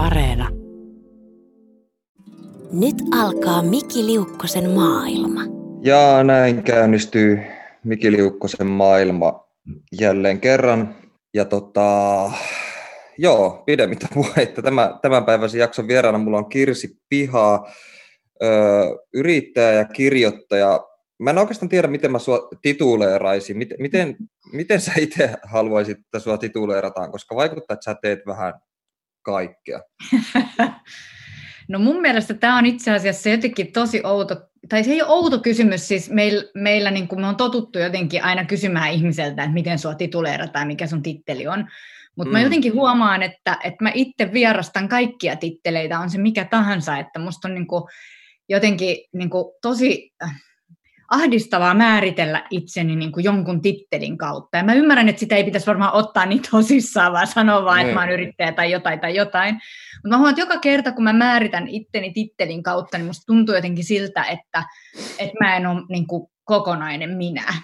Areena. Nyt alkaa Miki Liukkosen maailma. Ja näin käynnistyy Miki Liukkosen maailma jälleen kerran. Ja tota, joo, pidemmittä puheitta. Tämä, tämän päiväisen jakson vieraana mulla on Kirsi Piha, yrittäjä ja kirjoittaja. Mä en oikeastaan tiedä, miten mä sua tituleeraisin. Miten, miten, miten sä itse haluaisit, että sua tituleerataan, koska vaikuttaa, että sä teet vähän kaikkea. No mun mielestä tämä on itse asiassa jotenkin tosi outo, tai se ei ole outo kysymys, siis meillä, meillä niin kuin me on totuttu jotenkin aina kysymään ihmiseltä, että miten sua tituleerataan, mikä sun titteli on. Mutta mm. mä jotenkin huomaan, että, että mä itse vierastan kaikkia titteleitä, on se mikä tahansa, että musta on niin kuin jotenkin niin kuin tosi ahdistavaa määritellä itseni niin kuin jonkun tittelin kautta. Ja mä ymmärrän, että sitä ei pitäisi varmaan ottaa niin tosissaan, vaan sanoa vaan, että mä oon niin. yrittäjä tai jotain tai jotain. Mutta mä huomaan, että joka kerta, kun mä määritän itteni tittelin kautta, niin musta tuntuu jotenkin siltä, että, että mä en ole niin kuin kokonainen minä.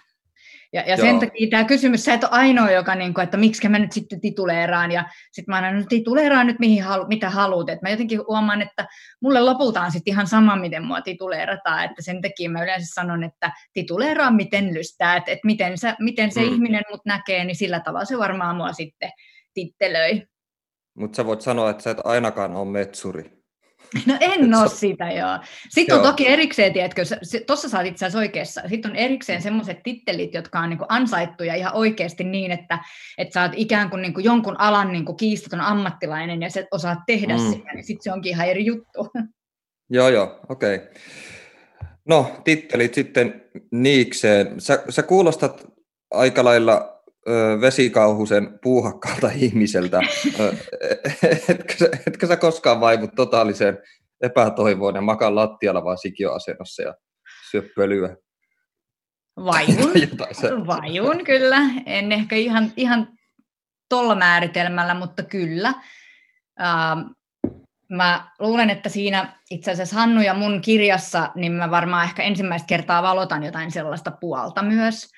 Ja, ja sen takia tämä kysymys, sä et ole ainoa, joka, niin kuin, että miksi mä nyt sitten tituleeraan, ja sitten mä aina, no tituleeraan nyt mihin halu, mitä haluat. Et mä jotenkin huomaan, että mulle lopulta on sitten ihan sama, miten mua tituleerataan, että sen takia mä yleensä sanon, että tituleeraan miten lystää, että, että miten, sä, miten se mm. ihminen mut näkee, niin sillä tavalla se varmaan mua sitten tittelöi. Mutta sä voit sanoa, että sä et ainakaan ole metsuri. No en ole sitä, joo. Sitten on joo. toki erikseen, tiedätkö, tuossa saat itse asiassa oikeassa, sitten on erikseen semmoiset tittelit, jotka on niin ansaittuja ihan oikeasti niin, että, että sä oot ikään kuin, niin kuin jonkun alan niin kuin kiistaton ammattilainen ja sä osaat tehdä mm. sitä, niin sitten se onkin ihan eri juttu. Joo, joo, okei. Okay. No, tittelit sitten niikseen. Sä, sä kuulostat aika lailla vesikauhusen puuhakkaalta ihmiseltä. etkö, etkö sä koskaan vaivu totaaliseen epätoivoon ja makaa lattialla vaan sikioasennossa ja syö pölyä? Vajun, vajun kyllä. En ehkä ihan, ihan tuolla määritelmällä, mutta kyllä. Ähm, mä luulen, että siinä itse asiassa Hannu ja mun kirjassa, niin mä varmaan ehkä ensimmäistä kertaa valotan jotain sellaista puolta myös.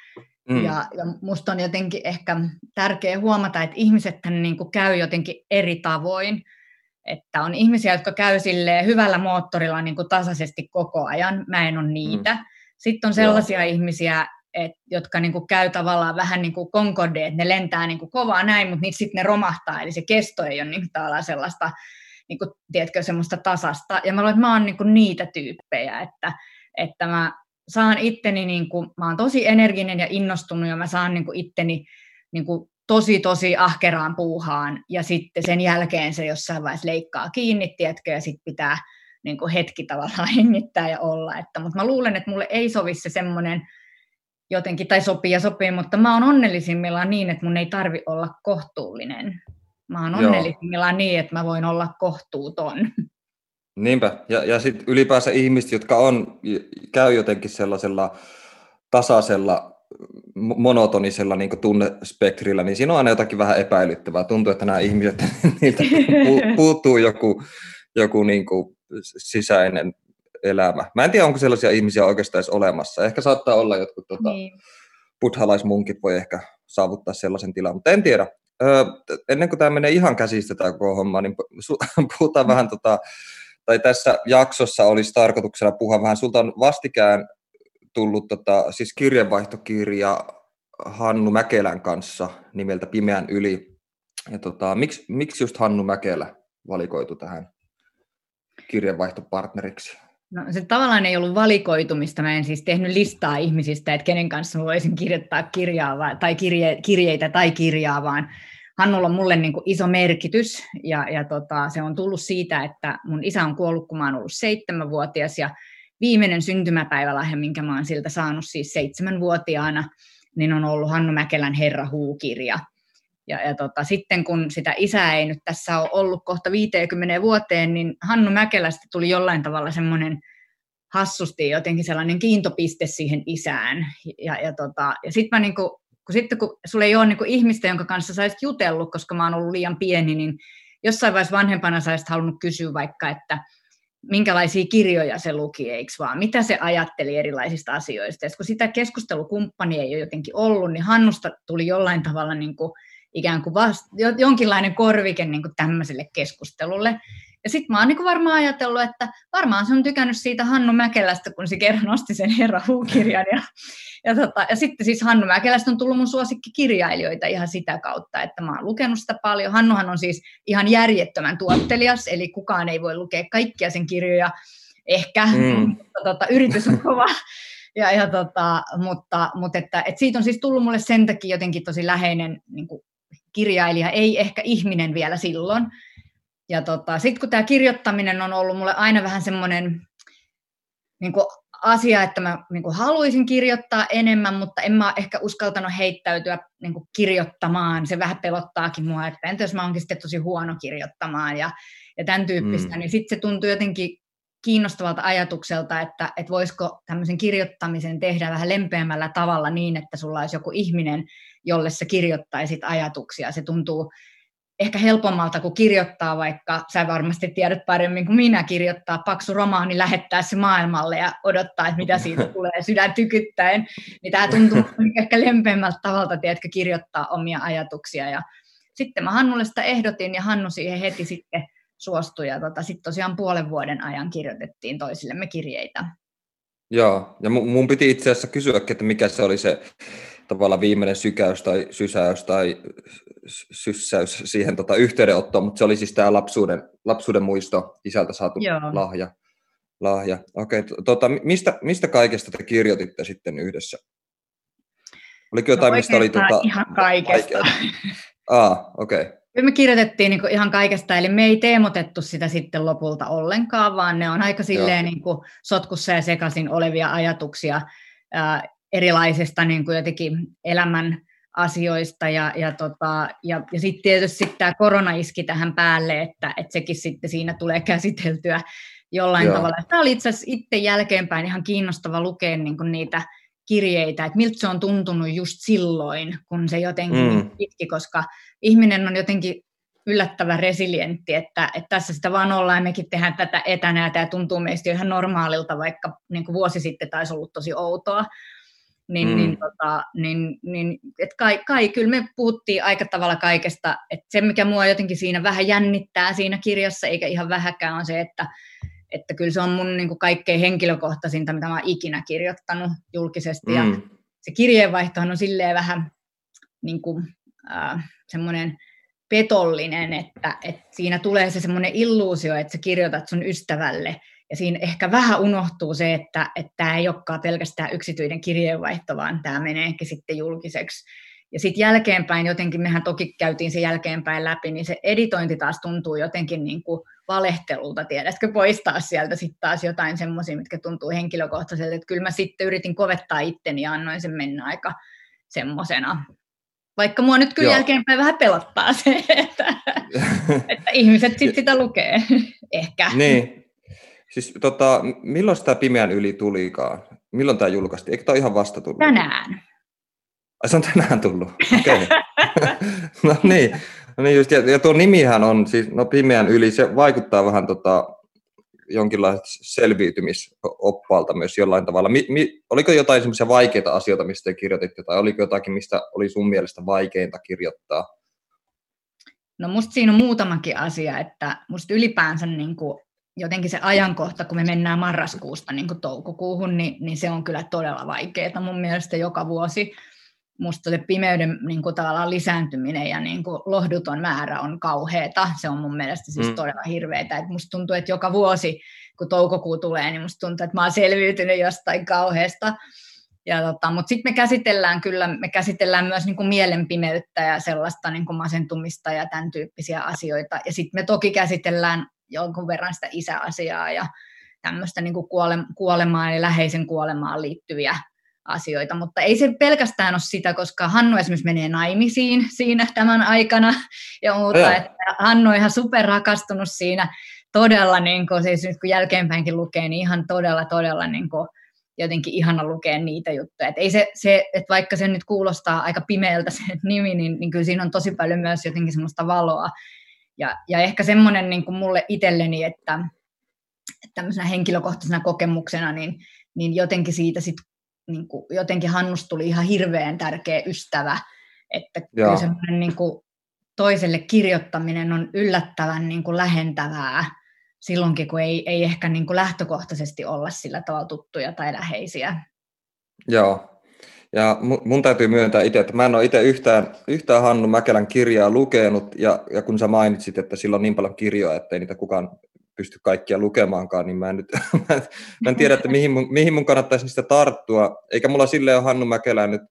Mm. Ja, ja musta on jotenkin ehkä tärkeää huomata, että ihmiset niin kuin käy jotenkin eri tavoin. Että on ihmisiä, jotka käy hyvällä moottorilla niin kuin tasaisesti koko ajan. Mä en ole niitä. Mm. Sitten on sellaisia Joo. ihmisiä, et, jotka niin kuin käy tavallaan vähän niin kuin Concorde, että ne lentää niin kuin kovaa näin, mutta sitten ne romahtaa. Eli se kesto ei ole niin kuin sellaista, niin kuin, tiedätkö, semmoista tasasta. Ja mä luulen, että mä oon niin kuin niitä tyyppejä, että, että mä saan itteni, niin kuin, mä oon tosi energinen ja innostunut ja mä saan niin kuin itteni niin kuin, tosi tosi ahkeraan puuhaan ja sitten sen jälkeen se jossain vaiheessa leikkaa kiinni, tiedätkö, ja sitten pitää niin kuin hetki tavallaan hengittää ja olla. Että, mutta mä luulen, että mulle ei sovi se semmoinen jotenkin, tai sopii ja sopii, mutta mä oon onnellisimmillaan niin, että mun ei tarvi olla kohtuullinen. Mä oon onnellisimmillaan niin, että mä voin olla kohtuuton. Niinpä, ja, ja sitten ylipäänsä ihmiset, jotka on, käy jotenkin sellaisella tasaisella, monotonisella niin tunnespektrillä, niin siinä on aina jotakin vähän epäilyttävää. Tuntuu, että nämä ihmiset, niiltä puuttuu joku, joku niin kuin sisäinen elämä. Mä en tiedä, onko sellaisia ihmisiä oikeastaan edes olemassa. Ehkä saattaa olla jotkut tota, niin. buddhalaismunkit voi ehkä saavuttaa sellaisen tilan, mutta en tiedä. Öö, ennen kuin tämä menee ihan käsistä tämä koko homma, niin puhutaan vähän tota, tai tässä jaksossa olisi tarkoituksena puhua vähän, sulta on vastikään tullut tota, siis kirjeenvaihtokirja Hannu Mäkelän kanssa nimeltä Pimeän yli. Ja tota, miksi, miksi just Hannu Mäkelä valikoitu tähän kirjeenvaihtopartneriksi? No, se tavallaan ei ollut valikoitumista. Mä en siis tehnyt listaa ihmisistä, että kenen kanssa voisin kirjoittaa kirjaa tai kirje, kirjeitä tai kirjaa, vaan Hannulla on mulle niin kuin iso merkitys ja, ja tota, se on tullut siitä, että mun isä on kuollut, kun mä oon ollut seitsemänvuotias ja viimeinen syntymäpäivälahja, minkä mä oon siltä saanut siis seitsemänvuotiaana, niin on ollut Hannu Mäkelän Herra huukirja. Ja, ja tota, sitten kun sitä isää ei nyt tässä ole ollut kohta 50 vuoteen, niin Hannu Mäkelästä tuli jollain tavalla semmoinen hassusti jotenkin sellainen kiintopiste siihen isään. Ja, ja, tota, ja sitten mä niinku kun sitten kun sulla ei ole niin kuin ihmistä, jonka kanssa sä olisit jutellut, koska mä oon ollut liian pieni, niin jossain vaiheessa vanhempana sä olisit halunnut kysyä vaikka, että minkälaisia kirjoja se luki, eikö vaan, mitä se ajatteli erilaisista asioista. Ja kun sitä keskustelukumppania ei ole jotenkin ollut, niin Hannusta tuli jollain tavalla niin kuin ikään kuin vast, jonkinlainen korvike niin kuin tämmöiselle keskustelulle. Ja sitten mä oon niin varmaan ajatellut, että varmaan se on tykännyt siitä Hannu Mäkelästä, kun se kerran nosti sen Herra Huu-kirjan. Ja, ja, tota, ja sitten siis Hannu Mäkelästä on tullut mun suosikkikirjailijoita ihan sitä kautta, että mä oon lukenut sitä paljon. Hannuhan on siis ihan järjettömän tuottelias, eli kukaan ei voi lukea kaikkia sen kirjoja ehkä, mm. mutta tota, yritys on kova. Ja, ja tota, mutta mutta että, että siitä on siis tullut mulle sen takia jotenkin tosi läheinen niin kuin kirjailija, ei ehkä ihminen vielä silloin. Ja tota, sitten kun tämä kirjoittaminen on ollut mulle aina vähän semmoinen niin asia, että mä niin kuin haluaisin kirjoittaa enemmän, mutta en mä ehkä uskaltanut heittäytyä niin kuin kirjoittamaan. Se vähän pelottaakin mua, että entä jos mä oonkin sitten tosi huono kirjoittamaan ja, ja tämän tyyppistä, mm. niin sitten se tuntuu jotenkin kiinnostavalta ajatukselta, että, että voisiko tämmöisen kirjoittamisen tehdä vähän lempeämmällä tavalla niin, että sulla olisi joku ihminen, jolle sä kirjoittaisit ajatuksia. Se tuntuu ehkä helpommalta kuin kirjoittaa, vaikka sä varmasti tiedät paremmin kuin minä kirjoittaa paksu romaani, lähettää se maailmalle ja odottaa, että mitä siitä tulee sydän tykyttäen. Niin tämä tuntuu ehkä lempeämmältä tavalta, tiedätkö, kirjoittaa omia ajatuksia. Ja sitten mä Hannulle sitä ehdotin ja Hannu siihen heti sitten suostui. Ja tota, sitten tosiaan puolen vuoden ajan kirjoitettiin toisillemme kirjeitä. Joo, ja mun piti itse asiassa kysyä, että mikä se oli se tavallaan viimeinen sykäys tai sysäys tai syssäys siihen tota, yhteydenottoon, mutta se oli siis tämä lapsuuden, lapsuuden muisto, isältä saatu Joo. lahja. lahja. Okei, okay, tota, mistä, mistä kaikesta te kirjoititte sitten yhdessä? Oliko jotain, no, mistä oli... Tota, ihan kaikesta. Ah, okei. Okay. Me kirjoitettiin niin ihan kaikesta, eli me ei teemotettu sitä sitten lopulta ollenkaan, vaan ne on aika silleen niin kuin sotkussa ja sekaisin olevia ajatuksia ää, erilaisista niin kuin jotenkin elämän asioista ja, ja, tota, ja, ja sitten tietysti sit tämä korona iski tähän päälle, että, että sekin sitten siinä tulee käsiteltyä jollain Joo. tavalla. Tämä oli itse asiassa itse jälkeenpäin ihan kiinnostava lukea niin kuin niitä kirjeitä, että miltä se on tuntunut just silloin, kun se jotenkin mm. Niin pitki, koska ihminen on jotenkin yllättävän resilientti, että, että tässä sitä vaan ollaan ja mekin tehdään tätä etänä ja tämä tuntuu meistä jo ihan normaalilta, vaikka niin kuin vuosi sitten taisi ollut tosi outoa. Niin, mm. niin, tota, niin, niin et kai, kai, kyllä me puhuttiin aika tavalla kaikesta. Et se, mikä mua jotenkin siinä vähän jännittää siinä kirjassa, eikä ihan vähäkään, on se, että, että kyllä se on mun niin kuin kaikkein henkilökohtaisinta, mitä mä oon ikinä kirjoittanut julkisesti. Mm. Ja se kirjeenvaihtohan on silleen vähän niin kuin, äh, semmoinen petollinen, että, että siinä tulee se semmoinen illuusio, että sä kirjoitat sun ystävälle, ja siinä ehkä vähän unohtuu se, että, että tämä ei olekaan pelkästään yksityinen kirjeenvaihto, vaan tämä meneekin sitten julkiseksi. Ja sitten jälkeenpäin jotenkin, mehän toki käytiin se jälkeenpäin läpi, niin se editointi taas tuntuu jotenkin niin kuin valehtelulta, tiedätkö, poistaa sieltä sitten taas jotain semmoisia, mitkä tuntuu henkilökohtaiselta. Että kyllä mä sitten yritin kovettaa itteni ja annoin sen mennä aika semmoisena. Vaikka mua nyt kyllä Joo. jälkeenpäin vähän pelottaa se, että, että ihmiset sitten sitä lukee, ehkä. Niin, Siis tota, milloin sitä pimeän yli tulikaan? Milloin tämä julkaistiin? Eikö tämä ihan vasta tullut? Tänään. Ai se on tänään tullut? Okei. Okay. no niin. No niin just, ja, ja tuo nimihän on, siis no pimeän yli, se vaikuttaa vähän tota, jonkinlaiset selviytymisoppaalta myös jollain tavalla. Mi, mi, oliko jotain semmoisia vaikeita asioita, mistä te kirjoititte, tai oliko jotakin, mistä oli sun mielestä vaikeinta kirjoittaa? No musta siinä on muutamakin asia, että musta ylipäänsä niin kuin jotenkin se ajankohta, kun me mennään marraskuusta niin kuin toukokuuhun, niin, niin se on kyllä todella vaikeaa mun mielestä joka vuosi. Musta se pimeyden niin kuin tavallaan lisääntyminen ja niin kuin lohduton määrä on kauheata. Se on mun mielestä siis mm. todella hirveetä. Et musta tuntuu, että joka vuosi, kun toukokuu tulee, niin musta tuntuu, että mä oon selviytynyt jostain kauheasta. Ja tota, mutta sitten me käsitellään kyllä, me käsitellään myös niin kuin mielenpimeyttä ja sellaista niin kuin masentumista ja tämän tyyppisiä asioita. Ja sitten me toki käsitellään jonkun verran sitä isäasiaa ja tämmöistä niin kuin kuolemaan ja läheisen kuolemaan liittyviä asioita, mutta ei se pelkästään ole sitä, koska Hannu esimerkiksi menee naimisiin siinä tämän aikana ja muuta, ja. että Hannu on ihan superrakastunut siinä todella, niin kuin, siis nyt kun jälkeenpäinkin lukee, niin ihan todella, todella niin kuin, jotenkin ihana lukea niitä juttuja. Et ei se, se, että vaikka se nyt kuulostaa aika pimeältä se nimi, niin, niin kyllä siinä on tosi paljon myös jotenkin semmoista valoa ja, ja ehkä semmoinen niin kuin mulle itselleni, että, että tämmöisenä henkilökohtaisena kokemuksena, niin, niin jotenkin siitä sit, niin kuin, jotenkin Hannus tuli ihan hirveän tärkeä ystävä Että kyllä semmoinen niin kuin toiselle kirjoittaminen on yllättävän niin kuin lähentävää silloinkin, kun ei, ei ehkä niin kuin lähtökohtaisesti olla sillä tavalla tuttuja tai läheisiä. Joo, ja mun täytyy myöntää itse, että mä en ole itse yhtään, yhtään Hannu Mäkelän kirjaa lukenut, ja, ja kun sä mainitsit, että sillä on niin paljon kirjoja, että ei niitä kukaan pysty kaikkia lukemaankaan, niin mä en, nyt, mä en, tiedä, että mihin mun, mihin mun kannattaisi niistä tarttua. Eikä mulla sille ole Hannu Mäkelään nyt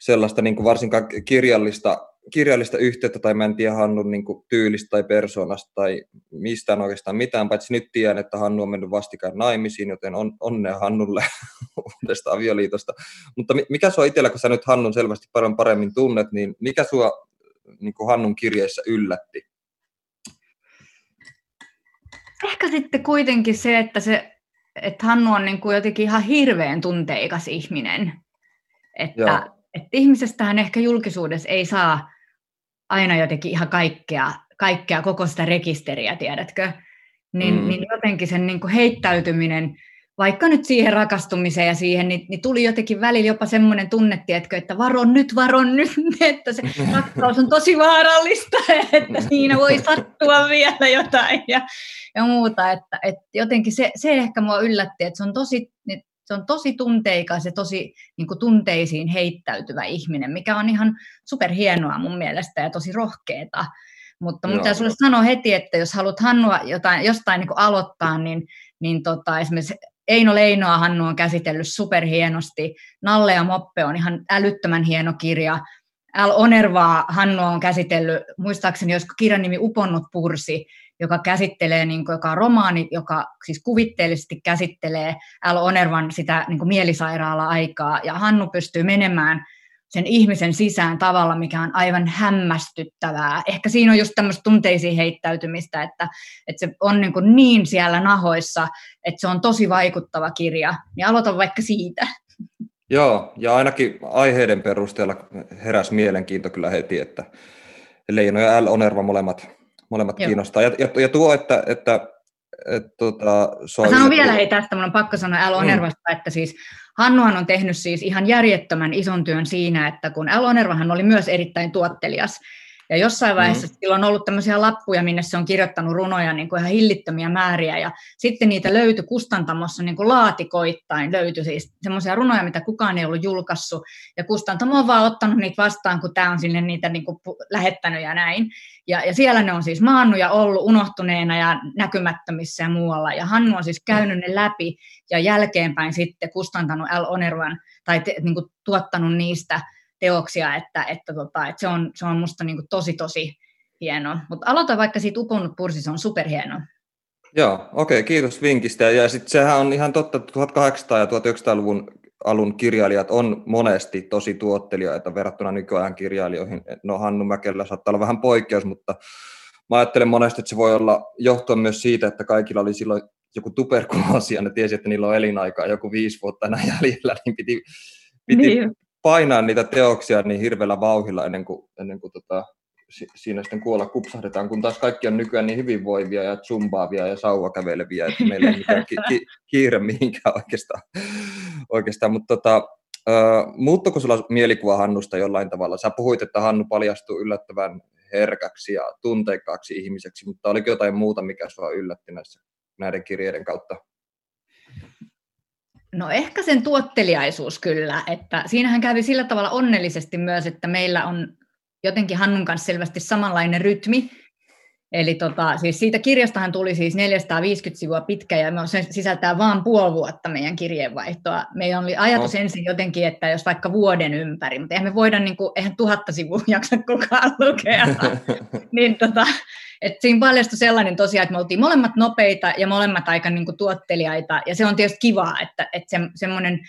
sellaista niin kuin varsinkaan kirjallista, kirjallista yhteyttä, tai mä en tiedä Hannun niin kuin tyylistä tai persoonasta tai mistään oikeastaan mitään, paitsi nyt tiedän, että Hannu on mennyt vastikään naimisiin, joten on, onnea Hannulle uudesta avioliitosta. Mutta mikä sua itsellä, kun sä nyt Hannun selvästi paljon paremmin tunnet, niin mikä sua niin kuin Hannun kirjeissä yllätti? Ehkä sitten kuitenkin se, että, se, että Hannu on niin kuin jotenkin ihan hirveän tunteikas ihminen. Että, että ihmisestähän ehkä julkisuudessa ei saa aina jotenkin ihan kaikkea, kaikkea koko sitä rekisteriä, tiedätkö? Niin, mm. niin jotenkin sen niin kuin heittäytyminen vaikka nyt siihen rakastumiseen ja siihen, niin, niin tuli jotenkin välillä jopa semmoinen tunne, tiedätkö, että varon nyt, varon nyt, että se rakkaus on tosi vaarallista, että siinä voi sattua vielä jotain ja, ja muuta. Että, että jotenkin se, se ehkä mua yllätti, että se on tosi, se on tosi tunteikas ja tosi niin kuin tunteisiin heittäytyvä ihminen, mikä on ihan superhienoa mun mielestä ja tosi rohkeeta. Mutta mun pitää sulle sanoa heti, että jos haluat Hannua jotain, jostain niin kuin aloittaa, niin, niin tota, esimerkiksi Eino Leinoa Hannu on käsitellyt superhienosti. Nalle ja Moppe on ihan älyttömän hieno kirja. Al Onervaa Hannu on käsitellyt, muistaakseni olisiko kirjan nimi Uponnut pursi, joka käsittelee, niin kuin, joka on romaani, joka siis kuvitteellisesti käsittelee Al Onervan sitä niin kuin mielisairaala-aikaa, ja Hannu pystyy menemään sen ihmisen sisään tavalla, mikä on aivan hämmästyttävää. Ehkä siinä on just tämmöistä tunteisiin heittäytymistä, että, että se on niin, kuin niin siellä nahoissa, että se on tosi vaikuttava kirja. Niin aloitan vaikka siitä. Joo, ja ainakin aiheiden perusteella heräs mielenkiinto kyllä heti, että Leino ja L. Onerva molemmat, molemmat kiinnostaa. Ja, ja, ja tuo, että, että että tota, Sanon vielä hei tästä, mun on pakko sanoa L. Onervasta, mm. että siis Hannuhan on tehnyt siis ihan järjettömän ison työn siinä, että kun L. Onervahan oli myös erittäin tuottelias, ja jossain vaiheessa mm. sillä on ollut tämmöisiä lappuja, minne se on kirjoittanut runoja niin kuin ihan hillittömiä määriä. Ja sitten niitä löytyi kustantamossa niin kuin laatikoittain. Löytyi siis semmoisia runoja, mitä kukaan ei ollut julkaissut. Ja kustantamo on vaan ottanut niitä vastaan, kun tämä on sinne niitä niin kuin lähettänyt ja näin. Ja, ja siellä ne on siis maannut ja ollut unohtuneena ja näkymättömissä ja muualla. Ja Hannu on siis käynyt ne läpi ja jälkeenpäin sitten kustantanut L. Onervan tai te, niin kuin tuottanut niistä – teoksia, että, että, tota, että se, on, se on musta niin kuin tosi tosi hieno. Mutta aloita vaikka siitä Uponnut pursi, se on superhieno. Joo, okei, okay, kiitos vinkistä. Ja sitten sehän on ihan totta, että 1800- ja 1900-luvun alun kirjailijat on monesti tosi tuottelijoita verrattuna nykyajan kirjailijoihin. No Hannu Mäkelä saattaa olla vähän poikkeus, mutta mä ajattelen monesti, että se voi olla johtua myös siitä, että kaikilla oli silloin joku tuberkuloosi ja ne tiesi, että niillä on elinaikaa joku viisi vuotta enää jäljellä, niin piti, piti niin painaa niitä teoksia niin hirveällä vauhilla ennen kuin, ennen kuin tota, siinä sitten kuolla kupsahdetaan, kun taas kaikki on nykyään niin hyvinvoivia ja zumbaavia ja sauvakäveleviä, että meillä ei mitään ki- ki- kiire mihinkään oikeastaan. oikeastaan. Mutta tota, uh, muuttuko sulla mielikuva Hannusta jollain tavalla? Sä puhuit, että Hannu paljastuu yllättävän herkäksi ja tunteikkaaksi ihmiseksi, mutta oliko jotain muuta, mikä sua yllätti näissä, näiden kirjeiden kautta? No ehkä sen tuotteliaisuus kyllä, että siinähän kävi sillä tavalla onnellisesti myös, että meillä on jotenkin Hannun kanssa selvästi samanlainen rytmi, Eli tota, siis siitä kirjastahan tuli siis 450 sivua pitkä ja se sisältää vain puoli vuotta meidän kirjeenvaihtoa. Meillä oli ajatus no. ensin jotenkin, että jos vaikka vuoden ympäri, mutta eihän me voida, niin kuin, eihän tuhatta sivua jaksa kukaan lukea. niin tota, et siinä paljastui sellainen tosiaan, että me oltiin molemmat nopeita ja molemmat aika niin kuin, tuottelijaita, ja se on tietysti kivaa, että, että, se, semmoinen,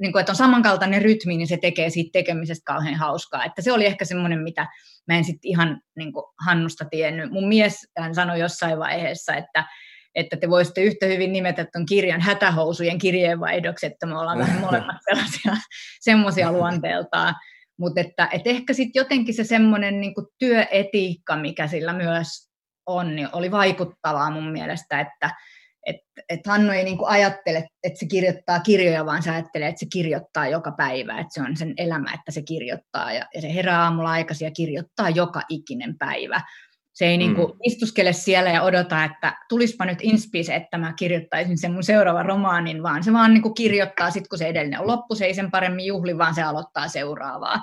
niin kuin, että on samankaltainen rytmi, niin se tekee siitä tekemisestä kauhean hauskaa. Että se oli ehkä semmoinen, mitä mä en sitten ihan niin kuin, Hannusta tiennyt. Mun mies hän sanoi jossain vaiheessa, että, että te voisitte yhtä hyvin nimetä tuon kirjan hätähousujen kirjeenvaihdoksi, että me ollaan vähän molemmat sellaisia semmoisia luonteeltaan. Mutta että, että ehkä sitten jotenkin se semmoinen niin työetiikka, mikä sillä myös on, niin oli vaikuttavaa mun mielestä, että, että et Hannu ei niinku ajattele, että se kirjoittaa kirjoja, vaan se ajattelee, että se kirjoittaa joka päivä, että se on sen elämä, että se kirjoittaa ja, ja se herää aamulla aikaisin ja kirjoittaa joka ikinen päivä. Se ei niinku mm. niinku istuskele siellä ja odota, että tulispa nyt inspiise, että mä kirjoittaisin sen mun seuraavan romaanin, vaan se vaan niinku kirjoittaa sitten, kun se edellinen on loppu, se ei sen paremmin juhli, vaan se aloittaa seuraavaa.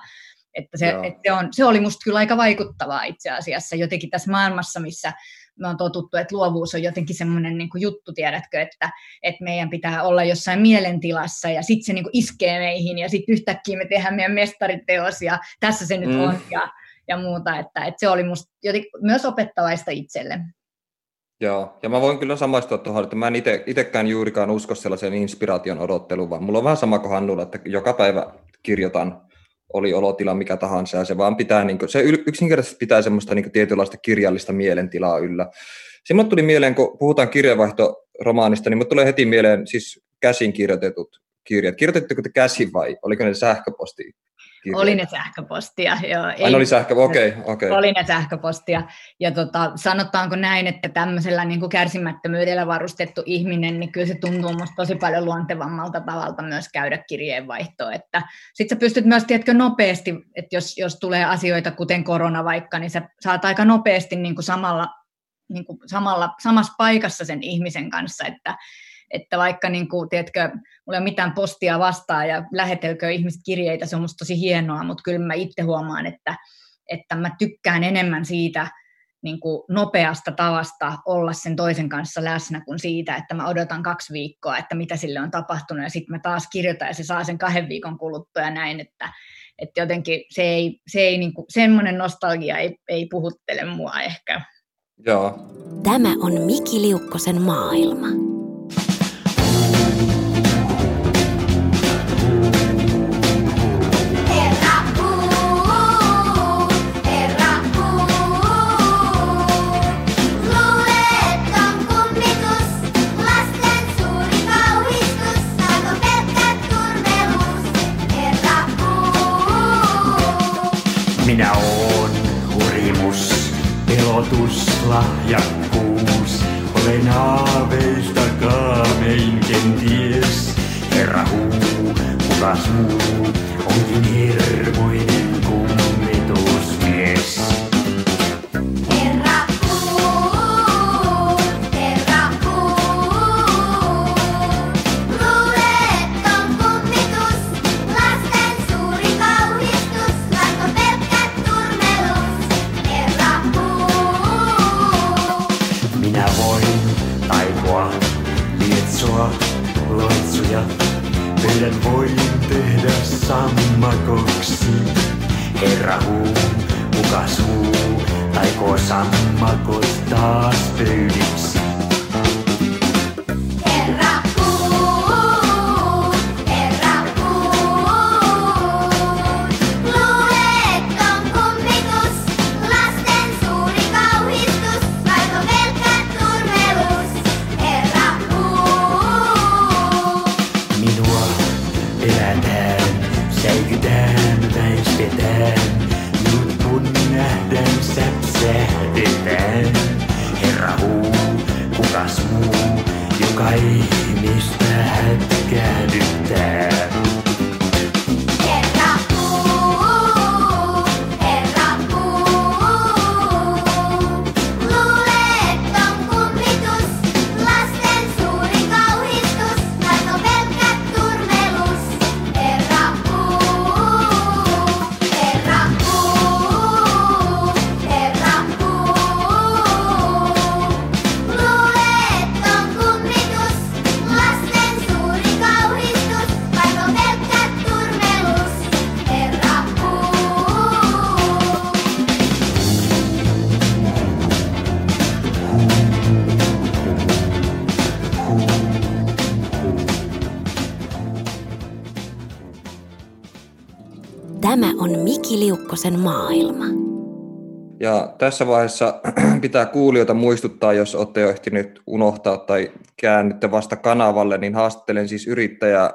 Että se, että se, on, se oli musta kyllä aika vaikuttavaa itse asiassa jotenkin tässä maailmassa, missä me on totuttu, että luovuus on jotenkin semmoinen niin juttu, tiedätkö, että, että meidän pitää olla jossain mielentilassa ja sitten se niin kuin iskee meihin ja sitten yhtäkkiä me tehdään meidän mestariteos ja tässä se nyt mm. on ja, ja muuta, että, että se oli musta jotenkin myös opettavaista itselle. Joo, ja mä voin kyllä samaistua tuohon, että mä en itsekään juurikaan usko sellaiseen inspiraation odotteluun, vaan mulla on vähän sama kuin Hannulla, että joka päivä kirjoitan oli olotila mikä tahansa, ja se vaan pitää, niin kuin, se yksinkertaisesti pitää semmoista niin kuin, tietynlaista kirjallista mielentilaa yllä. Siinä tuli mieleen, kun puhutaan kirjeenvaihtoromaanista, niin tulee heti mieleen siis käsin kirjoitetut kirjat. Kirjoititteko te käsin vai oliko ne sähköposti kirjoja? Oli ne sähköpostia. Joo. Ei, Aina oli sähkö, okei. Okay, okay. Oli ne sähköpostia. Ja tota, sanotaanko näin, että tämmöisellä niin kuin kärsimättömyydellä varustettu ihminen, niin kyllä se tuntuu musta tosi paljon luontevammalta tavalta myös käydä kirjeenvaihtoa. Että sit sä pystyt myös, tiedätkö, nopeasti, että jos, jos tulee asioita, kuten korona vaikka, niin sä saat aika nopeasti niin kuin samalla, niin kuin samalla, samassa paikassa sen ihmisen kanssa, että että vaikka niin kuin, tiedätkö, mulla ei ole mitään postia vastaan ja lähetelkö ihmiset kirjeitä, se on musta tosi hienoa, mutta kyllä mä itse huomaan, että, että mä tykkään enemmän siitä niin kuin nopeasta tavasta olla sen toisen kanssa läsnä kuin siitä, että mä odotan kaksi viikkoa, että mitä sille on tapahtunut ja sitten mä taas kirjoitan ja se saa sen kahden viikon kuluttua ja näin, että, että jotenkin se ei, se ei niin kuin, semmoinen nostalgia ei, ei puhuttele mua ehkä. Joo. Tämä on Miki Liukkosen maailma. Liukkosen maailma. Ja tässä vaiheessa pitää kuulijoita muistuttaa, jos olette jo ehtinyt unohtaa tai käännytte vasta kanavalle, niin haastattelen siis yrittäjä,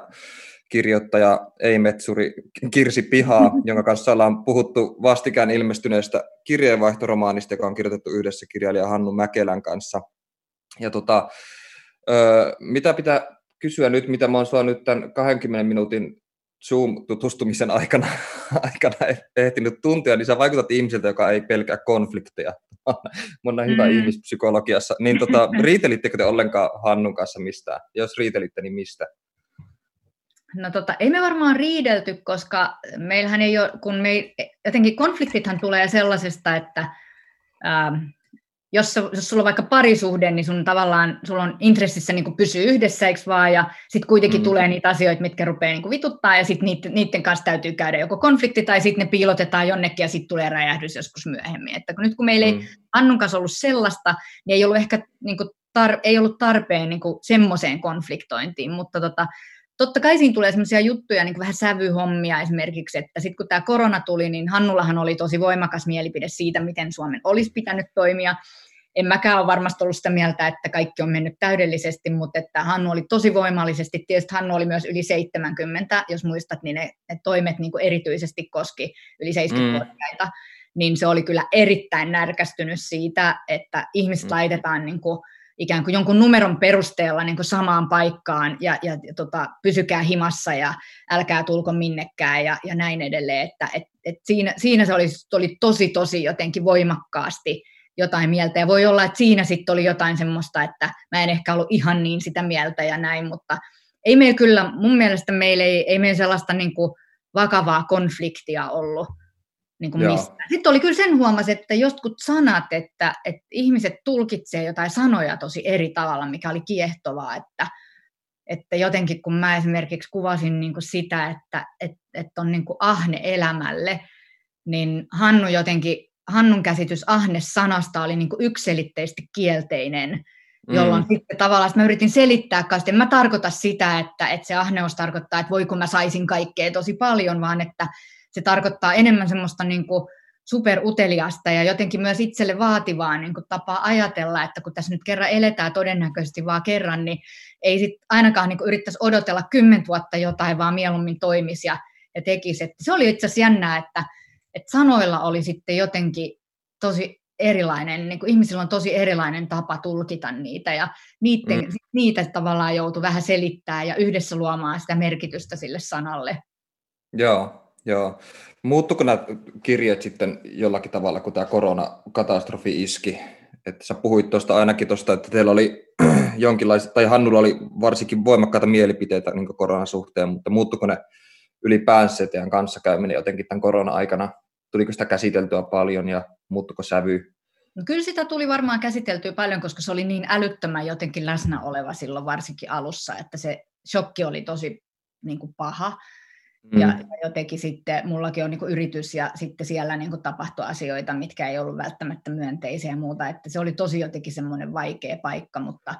kirjoittaja, ei-metsuri Kirsi Pihaa, jonka kanssa ollaan puhuttu vastikään ilmestyneestä kirjeenvaihtoromaanista, joka on kirjoitettu yhdessä kirjailija Hannu Mäkelän kanssa. Ja tota, Öö, mitä pitää kysyä nyt, mitä mä oon sua nyt tämän 20 minuutin Zoom-tutustumisen aikana, aikana ehtinyt tuntia, niin sä vaikutat ihmiseltä, joka ei pelkää konflikteja. Mun on hyvä mm. ihmispsykologiassa. Niin tota, riitelittekö te ollenkaan Hannun kanssa mistään? Jos riitelitte, niin mistä? No tota, ei me varmaan riidelty, koska meillähän ei ole, kun me, jotenkin konfliktithan tulee sellaisesta, että ähm, jos, jos sulla on vaikka parisuhde, niin sun tavallaan sulla on intressissä niin pysyä yhdessä, eikö vaan, ja sitten kuitenkin mm. tulee niitä asioita, mitkä rupeaa niin vituttaa, ja sitten niiden, niiden kanssa täytyy käydä joko konflikti, tai sitten ne piilotetaan jonnekin, ja sitten tulee räjähdys joskus myöhemmin. Että kun nyt kun meillä mm. ei Annun kanssa ollut sellaista, niin ei ollut ehkä niin kuin tar- ei ollut tarpeen niin semmoiseen konfliktointiin, mutta tota, totta kai siinä tulee semmoisia juttuja, niin kuin vähän sävyhommia esimerkiksi, että sitten kun tämä korona tuli, niin Hannullahan oli tosi voimakas mielipide siitä, miten Suomen olisi pitänyt toimia. En mäkään ole varmasti ollut sitä mieltä, että kaikki on mennyt täydellisesti, mutta että Hannu oli tosi voimallisesti. Tietysti Hannu oli myös yli 70, jos muistat, niin ne, ne toimet niin kuin erityisesti koski yli 70-vuotiaita. Mm. Niin se oli kyllä erittäin närkästynyt siitä, että ihmiset mm. laitetaan niin kuin, ikään kuin jonkun numeron perusteella niin kuin samaan paikkaan ja, ja, ja tota, pysykää himassa ja älkää tulko minnekään ja, ja näin edelleen. Että, et, et siinä, siinä se oli, oli tosi tosi jotenkin voimakkaasti jotain mieltä ja voi olla, että siinä sitten oli jotain semmoista, että mä en ehkä ollut ihan niin sitä mieltä ja näin, mutta ei meillä kyllä, mun mielestä meillä ei, ei meillä sellaista niin kuin vakavaa konfliktia ollut niin kuin mistä. Sitten oli kyllä sen huomasi, että jostkut sanat, että, että ihmiset tulkitsee jotain sanoja tosi eri tavalla, mikä oli kiehtovaa, että, että jotenkin kun mä esimerkiksi kuvasin niin kuin sitä, että, että, että on niin kuin ahne elämälle, niin Hannu jotenkin, Hannun käsitys ahne-sanasta oli niin kuin ykselitteisesti kielteinen, jolloin mm. sitten tavallaan mä yritin selittää kanssa, en mä tarkoita sitä, että, että se ahneus tarkoittaa, että voi kun mä saisin kaikkea tosi paljon, vaan että se tarkoittaa enemmän semmoista niin kuin superuteliasta ja jotenkin myös itselle vaativaa niin kuin tapaa ajatella, että kun tässä nyt kerran eletään todennäköisesti vaan kerran, niin ei sit ainakaan niin kuin yrittäisi odotella kymmentä vuotta jotain, vaan mieluummin toimisi ja, ja tekisi. Että se oli itse asiassa jännää, että, että sanoilla oli sitten jotenkin tosi erilainen, niin kuin ihmisillä on tosi erilainen tapa tulkita niitä ja niiden, mm. niitä tavallaan joutuu vähän selittää ja yhdessä luomaan sitä merkitystä sille sanalle. Joo, Joo. Muuttuko nämä kirjeet sitten jollakin tavalla, kun tämä koronakatastrofi iski? Että sä puhuit tuosta ainakin tuosta, että teillä oli jonkinlaisia, tai Hannulla oli varsinkin voimakkaita mielipiteitä niin koronan suhteen, mutta muuttuko ne ylipäänsä teidän kanssakäyminen jotenkin tämän korona-aikana? Tuliko sitä käsiteltyä paljon ja muuttuko sävy? No kyllä sitä tuli varmaan käsiteltyä paljon, koska se oli niin älyttömän jotenkin läsnä oleva silloin varsinkin alussa, että se shokki oli tosi niin kuin paha. Mm. Ja, jotenkin sitten, mullakin on niin kuin yritys ja sitten siellä niin kuin tapahtui asioita, mitkä ei ollut välttämättä myönteisiä ja muuta, että se oli tosi jotenkin semmoinen vaikea paikka, mutta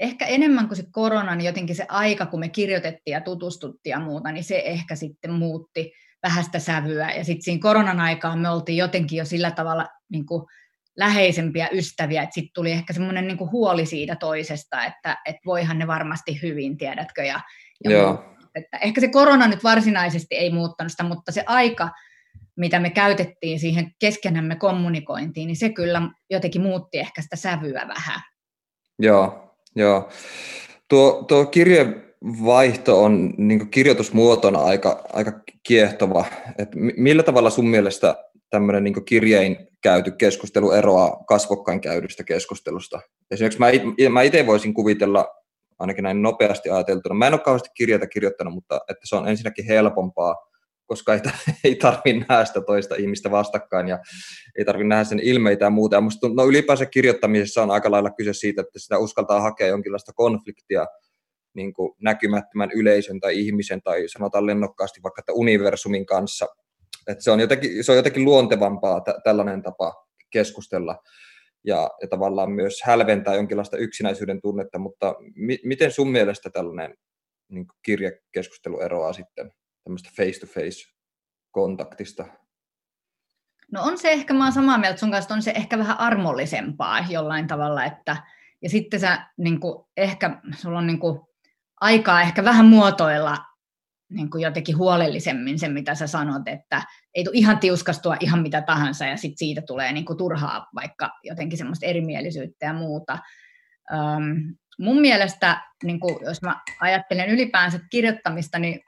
ehkä enemmän kuin se korona, niin jotenkin se aika, kun me kirjoitettiin ja tutustuttiin ja muuta, niin se ehkä sitten muutti vähän sitä sävyä. Ja sitten siinä koronan aikaan me oltiin jotenkin jo sillä tavalla niin kuin läheisempiä ystäviä, että sitten tuli ehkä semmoinen niin huoli siitä toisesta, että, että voihan ne varmasti hyvin, tiedätkö, ja, ja Joo. Että ehkä se korona nyt varsinaisesti ei muuttanut sitä, mutta se aika, mitä me käytettiin siihen keskenämme kommunikointiin, niin se kyllä jotenkin muutti ehkä sitä sävyä vähän. Joo, joo. Tuo, tuo kirjevaihto on niin kirjoitusmuotona aika, aika kiehtova. Et millä tavalla sun mielestä tämmöinen niin kirjein käyty keskustelu eroaa kasvokkain käydystä keskustelusta? Esimerkiksi mä, mä itse voisin kuvitella ainakin näin nopeasti ajateltuna. Mä en ole kauheasti kirjeitä kirjoittanut, mutta että se on ensinnäkin helpompaa, koska ei, ei tarvitse nähdä sitä toista ihmistä vastakkain ja ei tarvitse nähdä sen ilmeitä ja muuta. Ja musta, no ylipäänsä kirjoittamisessa on aika lailla kyse siitä, että sitä uskaltaa hakea jonkinlaista konfliktia niin kuin näkymättömän yleisön tai ihmisen tai sanotaan lennokkaasti vaikka että universumin kanssa. Että se, on jotenkin, se on jotenkin luontevampaa t- tällainen tapa keskustella ja, ja tavallaan myös hälventää jonkinlaista yksinäisyyden tunnetta, mutta mi- miten sun mielestä tällainen niin kirjakeskustelu eroaa sitten tämmöistä face-to-face kontaktista? No on se ehkä, mä oon samaa mieltä sun kanssa, on se ehkä vähän armollisempaa jollain tavalla, että ja sitten sä niin kuin, ehkä, sulla on niin kuin, aikaa ehkä vähän muotoilla niin kuin jotenkin huolellisemmin sen, mitä sä sanot, että ei tule ihan tiuskastua ihan mitä tahansa ja sitten siitä tulee niin kuin turhaa vaikka jotenkin semmoista erimielisyyttä ja muuta. Öm, mun mielestä, niin kuin, jos mä ajattelen ylipäänsä kirjoittamista, niin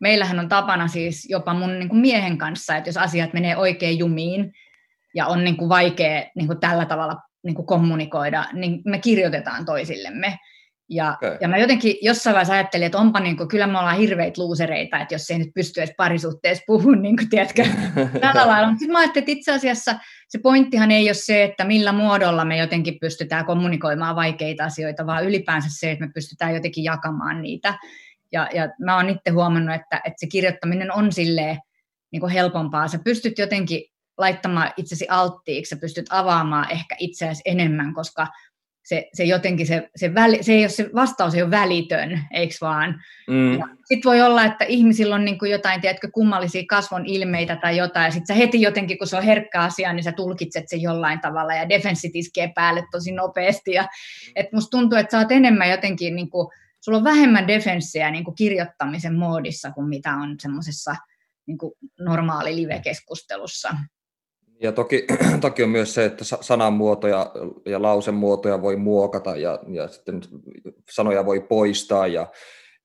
meillähän on tapana siis jopa mun niin kuin miehen kanssa, että jos asiat menee oikein jumiin ja on niin kuin vaikea niin kuin tällä tavalla niin kuin kommunikoida, niin me kirjoitetaan toisillemme. Ja, okay. ja mä jotenkin jossain vaiheessa ajattelin, että onpa niin kuin, kyllä me ollaan hirveitä luusereita, että jos ei nyt pysty edes parisuhteessa puhumaan, niin kuin, tiedätkö, tällä lailla. Mutta sitten mä ajattelin, että itse asiassa se pointtihan ei ole se, että millä muodolla me jotenkin pystytään kommunikoimaan vaikeita asioita, vaan ylipäänsä se, että me pystytään jotenkin jakamaan niitä. Ja, ja mä oon itse huomannut, että, että se kirjoittaminen on silleen niin kuin helpompaa. Sä pystyt jotenkin laittamaan itsesi alttiiksi, sä pystyt avaamaan ehkä itseäsi enemmän, koska se, se jotenkin se, se, väli, se, ei ole, se vastaus ei ole välitön, eikö vaan? Mm. Sitten voi olla, että ihmisillä on niin kuin jotain, tiedätkö, kummallisia kasvon ilmeitä tai jotain, ja sitten sä heti jotenkin, kun se on herkkä asia, niin sä tulkitset sen jollain tavalla, ja defenssit iskee päälle tosi nopeasti, ja et musta tuntuu, että sä oot enemmän jotenkin, niin kuin, sulla on vähemmän defenssiä niin kuin kirjoittamisen moodissa kuin mitä on semmoisessa niin normaali live-keskustelussa. Ja toki, toki on myös se, että sanamuotoja ja lausemuotoja voi muokata ja, ja sitten sanoja voi poistaa ja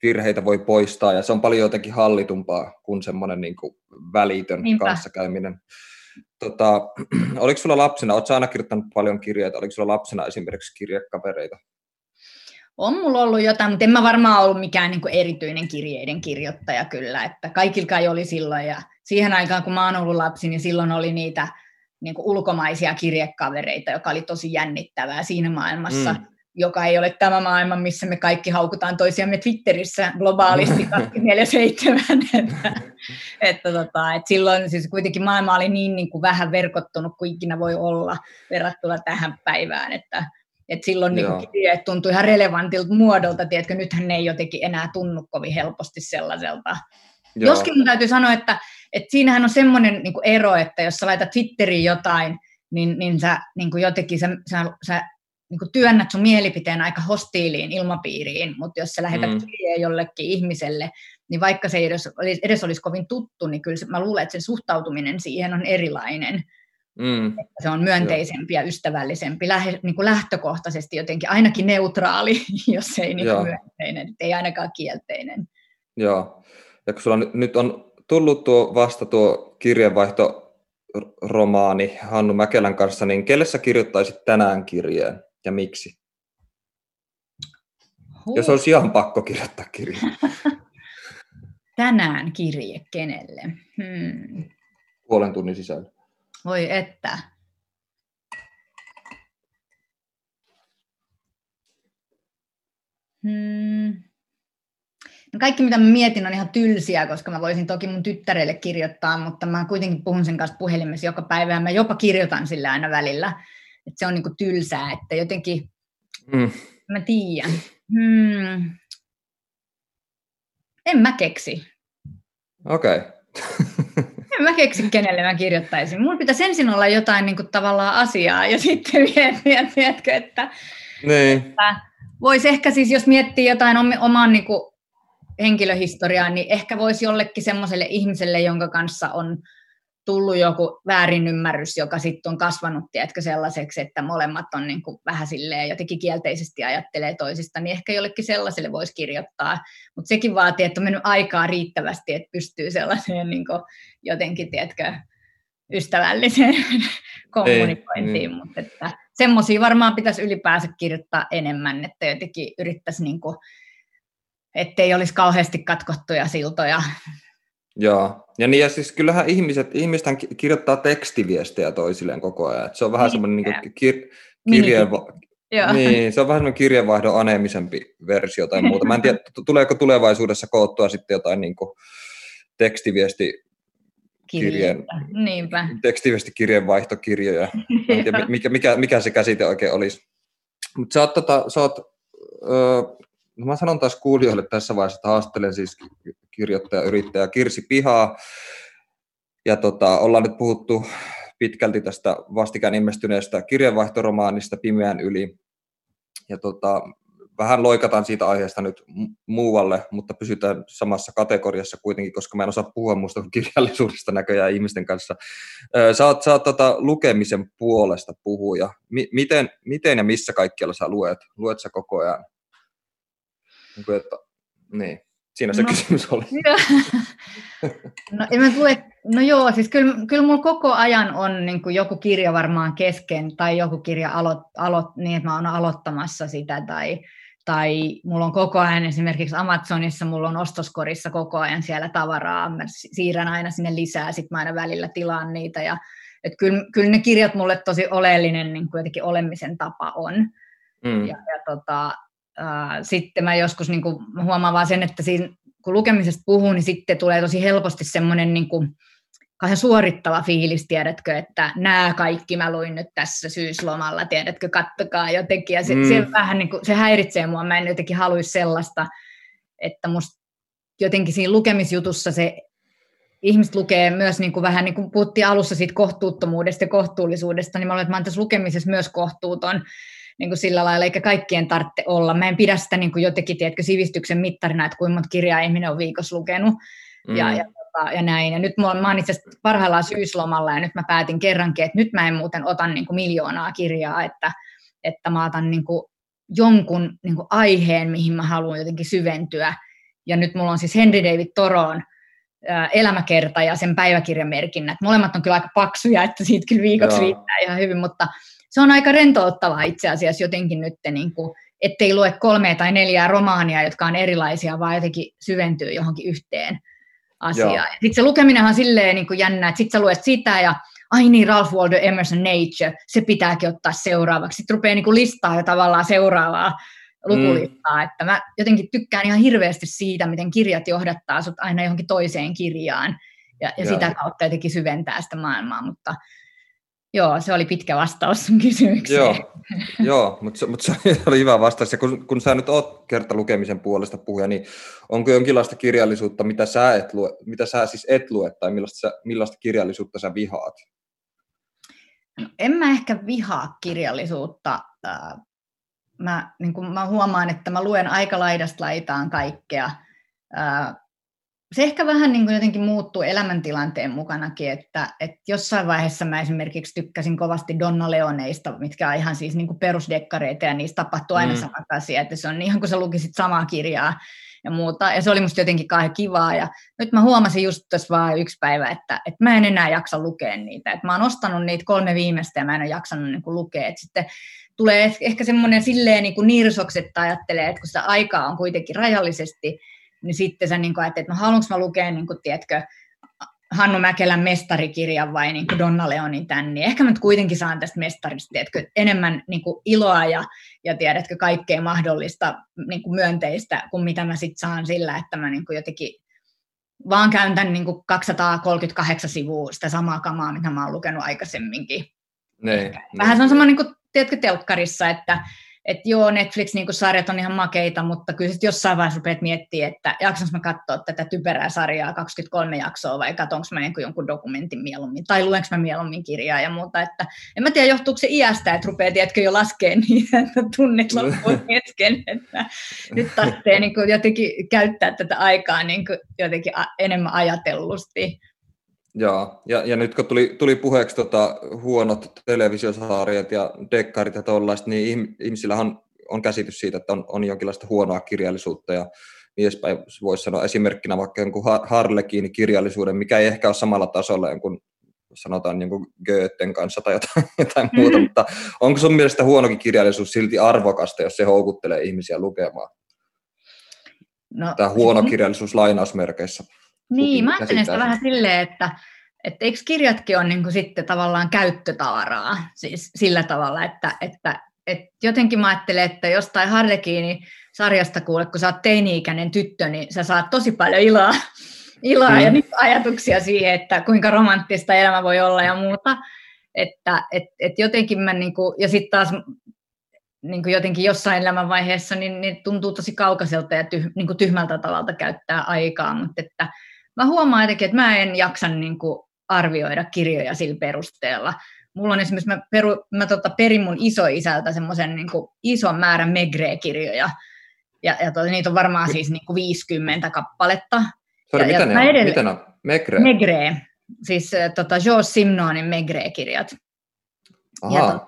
virheitä voi poistaa ja se on paljon jotenkin hallitumpaa kuin semmoinen niin kuin välitön Niinpä. kanssakäyminen. Tota, oliko sulla lapsena, oletko aina kirjoittanut paljon kirjeitä, oliko sulla lapsena esimerkiksi kirjekavereita? On mulla ollut jotain, mutta en mä varmaan ollut mikään niin erityinen kirjeiden kirjoittaja kyllä, että kaikilla kai oli silloin ja siihen aikaan kun mä oon ollut lapsi, niin silloin oli niitä niin kuin ulkomaisia kirjekavereita, joka oli tosi jännittävää siinä maailmassa, mm. joka ei ole tämä maailma, missä me kaikki haukutaan toisiamme Twitterissä globaalisti 24-7. että, että, tota, että silloin siis kuitenkin maailma oli niin, niin kuin vähän verkottunut kuin ikinä voi olla verrattuna tähän päivään, että, että silloin niin kuin kirjeet tuntui ihan relevantilta muodolta, tiedätkö, nythän ne ei jotenkin enää tunnu kovin helposti sellaiselta. Joo. Joskin mun täytyy sanoa, että et siinähän on semmoinen niin ero, että jos sä laitat Twitteriin jotain, niin, niin sä niin kuin jotenkin sä, sä, sä niin kuin työnnät sun mielipiteen aika hostiiliin ilmapiiriin, mutta jos sä lähetät mm. kirjeen jollekin ihmiselle, niin vaikka se ei edes, edes olisi kovin tuttu, niin kyllä mä luulen, että sen suhtautuminen siihen on erilainen. Mm. Että se on myönteisempi ja ystävällisempi, lähe, niin kuin lähtökohtaisesti jotenkin ainakin neutraali, jos ei niin kuin myönteinen, ei ainakaan kielteinen. Joo, ja kun sulla nyt on tullut tuo vasta tuo kirjeenvaihto romaani Hannu Mäkelän kanssa, niin kelle sä kirjoittaisit tänään kirjeen ja miksi? Huh. Jos olisi ihan pakko kirjoittaa kirje. tänään kirje kenelle? Hmm. Puolen tunnin sisällä. Voi että. Hmm. No kaikki, mitä mä mietin, on ihan tylsiä, koska mä voisin toki mun tyttärelle kirjoittaa, mutta mä kuitenkin puhun sen kanssa puhelimessa joka päivä ja mä jopa kirjoitan sillä aina välillä. Että se on niinku tylsää, että jotenkin, mm. mä tiedän. Hmm. En mä keksi. Okei. Okay. en mä keksi, kenelle mä kirjoittaisin. Mulla pitäisi ensin olla jotain niin kuin, tavallaan asiaa ja sitten mietitkö, että, niin. että voisi ehkä siis, jos miettii jotain oman niin kuin, henkilöhistoriaa, niin ehkä voisi jollekin semmoiselle ihmiselle, jonka kanssa on tullut joku väärinymmärrys, joka sitten on kasvanut, tiedätkö, sellaiseksi, että molemmat on niin kuin vähän silleen jotenkin kielteisesti ajattelee toisista, niin ehkä jollekin sellaiselle voisi kirjoittaa. Mutta sekin vaatii, että on mennyt aikaa riittävästi, että pystyy sellaiseen niin kuin jotenkin, tiedätkö, ystävälliseen kommunikointiin, niin. mutta että semmoisia varmaan pitäisi ylipäänsä kirjoittaa enemmän, että jotenkin yrittäisi niin kuin ettei olisi kauheasti katkottuja siltoja. Joo, ja, niin, ja siis kyllähän ihmiset, ihmisethän kirjoittaa tekstiviestejä toisilleen koko ajan. Se on vähän semmoinen niin kir- kirjeenva- niin, se on vähän semmoinen kirjeenvaihdon aneemisempi versio tai muuta. Mä en tiedä, tuleeko tulevaisuudessa koottua sitten jotain niin kuin tekstiviesti kirjeen, Niinpä. tekstiviestikirjeenvaihtokirjoja. mikä, mikä, mikä se käsite oikein olisi. Mutta sä oot, tota, sä oot No mä sanon taas kuulijoille tässä vaiheessa, että haastelen siis kirjoittaja, yrittäjä Kirsi Pihaa. Ja tota, ollaan nyt puhuttu pitkälti tästä vastikään ilmestyneestä kirjanvaihtoromaanista Pimeän yli. Ja tota, vähän loikataan siitä aiheesta nyt muualle, mutta pysytään samassa kategoriassa kuitenkin, koska mä en osaa puhua muusta kuin kirjallisuudesta näköjään ihmisten kanssa. Sä oot, sä oot tota lukemisen puolesta puhuja. M- miten, miten ja missä kaikkialla sä luet? Luet sä koko ajan? Niin, kuin, että, niin. Siinä se no, kysymys oli. no, en mä tule, no joo, siis kyllä, kyllä mulla koko ajan on niin kuin joku kirja varmaan kesken tai joku kirja aloit, aloit, niin, että mä oon aloittamassa sitä tai, tai mulla on koko ajan esimerkiksi Amazonissa, mulla on ostoskorissa koko ajan siellä tavaraa, mä siirrän aina sinne lisää, sitten mä aina välillä tilaan niitä ja että kyllä, kyllä ne kirjat mulle tosi oleellinen niin kuin jotenkin olemisen tapa on. Mm. Ja, ja tota, äh, sitten mä joskus niin kuin, huomaan vaan sen, että siinä, kun lukemisesta puhuu, niin sitten tulee tosi helposti semmoinen niin kuin, kauhean suorittava fiilis, tiedätkö, että nämä kaikki mä luin nyt tässä syyslomalla, tiedätkö, kattokaa jotenkin, ja se, mm. se, vähän niin kuin, se häiritsee mua, mä en jotenkin haluaisi sellaista, että musta jotenkin siinä lukemisjutussa se ihmiset lukee myös niin kuin vähän niin kuin puhuttiin alussa siitä kohtuuttomuudesta ja kohtuullisuudesta, niin mä olen, että mä olen tässä lukemisessa myös kohtuuton, niin kuin sillä lailla, eikä kaikkien tarvitse olla. Mä en pidä sitä niin kuin jotenkin, tiedätkö, sivistyksen mittarina, että kuinka monta kirjaa ihminen on viikossa lukenut mm. ja, ja, tota, ja näin. Ja nyt mä oon, mä oon itse asiassa parhaillaan syyslomalla ja nyt mä päätin kerrankin, että nyt mä en muuten otan niin kuin miljoonaa kirjaa, että, että mä otan niin kuin jonkun niin kuin aiheen, mihin mä haluan jotenkin syventyä. Ja nyt mulla on siis Henry David Toroon elämäkerta ja sen päiväkirjamerkinnät. Molemmat on kyllä aika paksuja, että siitä kyllä viikoksi Joo. riittää ihan hyvin, mutta se on aika rentouttavaa itse asiassa jotenkin nyt, niin kuin, ettei lue kolme tai neljää romaania, jotka on erilaisia, vaan jotenkin syventyy johonkin yhteen asiaan. Sitten se lukeminenhan on silleen niin kuin jännä, että sitten sä luet sitä ja ai niin, Ralph Waldo Emerson Nature, se pitääkin ottaa seuraavaksi. Sitten rupeaa niin listaa jo tavallaan seuraavaa lukulistaa, mm. että mä jotenkin tykkään ihan hirveästi siitä, miten kirjat johdattaa sut aina johonkin toiseen kirjaan ja, ja sitä kautta jotenkin syventää sitä maailmaa, mutta Joo, se oli pitkä vastaus sun kysymykseen. Joo, joo mutta, mutta se oli hyvä vastaus. Ja kun, kun sä nyt oot kerta lukemisen puolesta puhuja, niin onko jonkinlaista kirjallisuutta, mitä sä, et lue, mitä sä siis et lue, tai millaista, sä, millaista kirjallisuutta sä vihaat? No, en mä ehkä vihaa kirjallisuutta. Mä, niin kun mä huomaan, että mä luen aika laidasta laitaan kaikkea se ehkä vähän niin kuin jotenkin muuttuu elämäntilanteen mukanakin, että, että jossain vaiheessa mä esimerkiksi tykkäsin kovasti Donna Leoneista, mitkä on ihan siis niin kuin perusdekkareita ja niistä tapahtuu aina mm. samat asiat, että se on ihan kuin sä lukisit samaa kirjaa ja muuta, ja se oli musta jotenkin kauhean kivaa, ja nyt mä huomasin just tuossa vaan yksi päivä, että, että mä en enää jaksa lukea niitä, että mä oon ostanut niitä kolme viimeistä, ja mä en ole jaksanut niin kuin lukea, että sitten tulee ehkä semmoinen silleen niin kuin nirsoksi, että ajattelee, että kun sitä aikaa on kuitenkin rajallisesti, niin sitten sä niin kuin ajattelet, että no haluanko mä lukea, niin kuin, tiedätkö, Hannu Mäkelän mestarikirjan vai niin kuin Donna Leonin tämän, niin ehkä mä nyt kuitenkin saan tästä mestarista tiedätkö, enemmän niin kuin iloa ja, ja tiedätkö, kaikkea mahdollista niin kuin myönteistä kuin mitä mä sitten saan sillä, että mä niin kuin jotenkin vaan käyn tämän niin kuin 238 sivua sitä samaa kamaa, mitä mä oon lukenut aikaisemminkin. Ne, Vähän se on sama niin kuin, tiedätkö, telkkarissa, että että joo, Netflix-sarjat on ihan makeita, mutta kyllä sitten jossain vaiheessa rupeat miettimään, että jaksanko mä katsoa tätä typerää sarjaa 23 jaksoa vai katsonko mä jonkun dokumentin mieluummin, tai luenko mä mieluummin kirjaa ja muuta, että en mä tiedä, johtuuko se iästä, että rupeaa, tiedätkö, jo laskee niitä, että tunnit loppuun hetken, että nyt tarvitsee niin jotenkin käyttää tätä aikaa niin jotenkin enemmän ajatellusti. Joo, ja, ja nyt kun tuli, tuli puheeksi tota, huonot televisiosarjat ja dekkarit ja tollaista, niin ihmisillä on, on käsitys siitä, että on, on jonkinlaista huonoa kirjallisuutta ja miespäin voisi sanoa esimerkkinä vaikka jonkun Harlekin kirjallisuuden, mikä ei ehkä ole samalla tasolla jonkun sanotaan niin Goethen kanssa tai jotain, jotain mm-hmm. muuta, mutta onko sun mielestä huonokin kirjallisuus silti arvokasta, jos se houkuttelee ihmisiä lukemaan? No, Tämä huono kirjallisuus lainausmerkeissä. Niin, mä ajattelen sitä vähän silleen, että, että eikö kirjatkin ole niin kuin sitten tavallaan käyttötavaraa, siis sillä tavalla, että, että, että jotenkin mä ajattelen, että jostain Harlekiini sarjasta kuule, kun sä oot teini-ikäinen tyttö, niin sä saat tosi paljon iloa, iloa mm. ja nyt ajatuksia siihen, että kuinka romanttista elämä voi olla ja muuta. Että et, et jotenkin mä, niin kuin, ja sitten taas niin kuin jotenkin jossain elämänvaiheessa, niin, niin tuntuu tosi kaukaiselta ja tyh, niin kuin tyhmältä tavalta käyttää aikaa, mutta että mä huomaan jotenkin, että mä en jaksa niin kuin arvioida kirjoja sillä perusteella, mulla on esimerkiksi, mä, peru, mä tota, perin mun isoisältä semmoisen niin ison määrän Megre-kirjoja, ja, ja to, niitä on varmaan siis niin kuin 50 kappaletta. Sori, ja, mitä, ja ne on? edelle- mitä ne on? Megre? Megre, siis äh, tota, George Simnonin Megre-kirjat. Ja, Aha. tota,